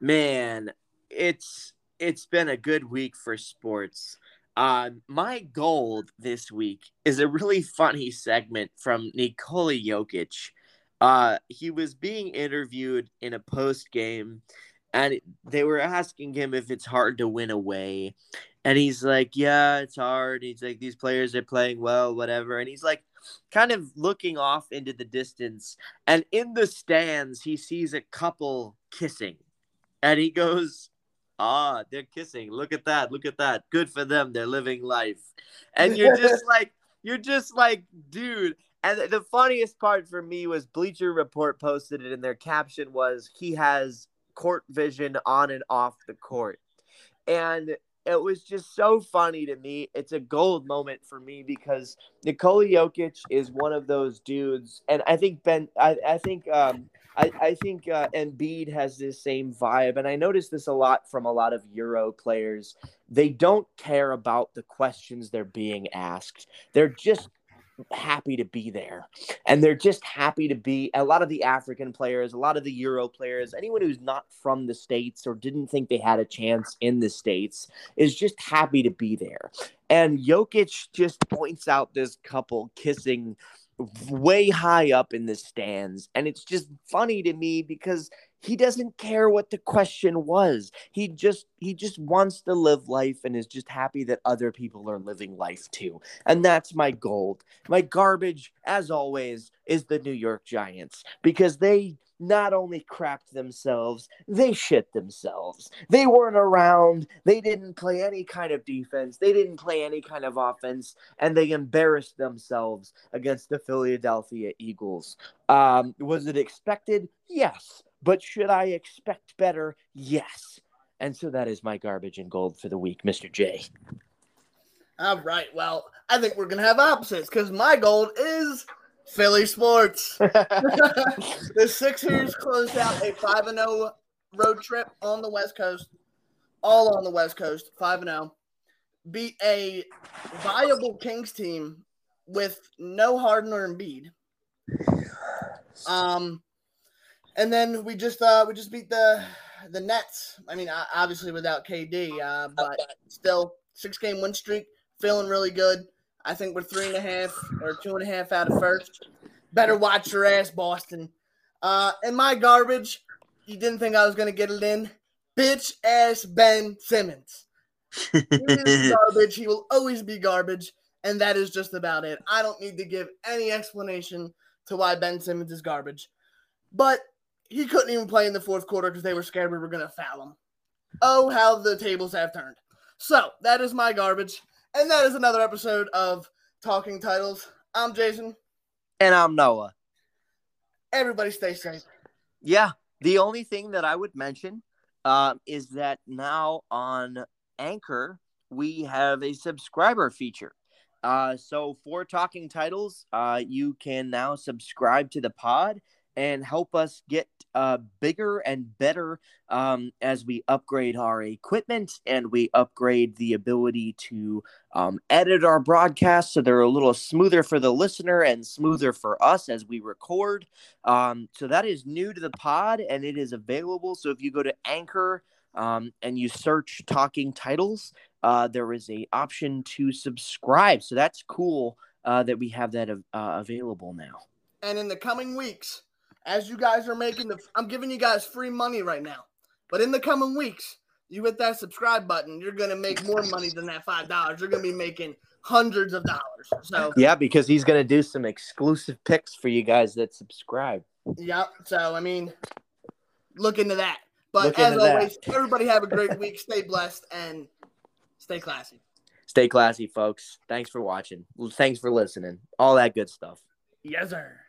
Man, it's it's been a good week for sports. Uh, my gold this week is a really funny segment from Nikola Jokic. Uh, he was being interviewed in a post game and they were asking him if it's hard to win away. And he's like yeah it's hard. He's like these players are playing well whatever. And he's like kind of looking off into the distance. And in the stands he sees a couple kissing. And he goes ah they're kissing. Look at that. Look at that. Good for them. They're living life. And you're just like you're just like dude. And the funniest part for me was bleacher report posted it and their caption was he has court vision on and off the court. And it was just so funny to me. It's a gold moment for me because Nikola Jokic is one of those dudes, and I think Ben, I, I think, um, I, I think uh, Embiid has this same vibe, and I notice this a lot from a lot of Euro players. They don't care about the questions they're being asked. They're just happy to be there. And they're just happy to be a lot of the African players, a lot of the Euro players, anyone who's not from the States or didn't think they had a chance in the States is just happy to be there. And Jokic just points out this couple kissing way high up in the stands. And it's just funny to me because he doesn't care what the question was. He just he just wants to live life and is just happy that other people are living life too. And that's my gold. My garbage, as always, is the New York Giants because they not only crapped themselves, they shit themselves. They weren't around. They didn't play any kind of defense. They didn't play any kind of offense, and they embarrassed themselves against the Philadelphia Eagles. Um, was it expected? Yes. But should I expect better? Yes. And so that is my garbage and gold for the week, Mr. J. All right. Well, I think we're gonna have opposites because my gold is Philly sports. the Sixers closed out a 5 0 road trip on the West Coast, all on the West Coast, 5 0. Beat a viable Kings team with no Harden or Embiid. Um, and then we just uh we just beat the the Nets. I mean, obviously without KD, uh, but still six game win streak, feeling really good. I think we're three and a half or two and a half out of first. Better watch your ass, Boston. Uh, and my garbage, you didn't think I was going to get it in? Bitch ass Ben Simmons. He is garbage. He will always be garbage. And that is just about it. I don't need to give any explanation to why Ben Simmons is garbage. But he couldn't even play in the fourth quarter because they were scared we were going to foul him. Oh, how the tables have turned. So that is my garbage. And that is another episode of Talking Titles. I'm Jason. And I'm Noah. Everybody stay safe. Yeah. The only thing that I would mention uh, is that now on Anchor, we have a subscriber feature. Uh, so for Talking Titles, uh, you can now subscribe to the pod and help us get uh, bigger and better um, as we upgrade our equipment and we upgrade the ability to um, edit our broadcasts so they're a little smoother for the listener and smoother for us as we record. Um, so that is new to the pod and it is available. So if you go to Anchor um, and you search Talking Titles, uh, there is a option to subscribe. So that's cool uh, that we have that uh, available now. And in the coming weeks, as you guys are making the, I'm giving you guys free money right now. But in the coming weeks, you hit that subscribe button, you're gonna make more money than that five dollars. You're gonna be making hundreds of dollars. So yeah, because he's gonna do some exclusive picks for you guys that subscribe. Yep. So I mean, look into that. But look as always, that. everybody have a great week. Stay blessed and stay classy. Stay classy, folks. Thanks for watching. Thanks for listening. All that good stuff. Yes, sir.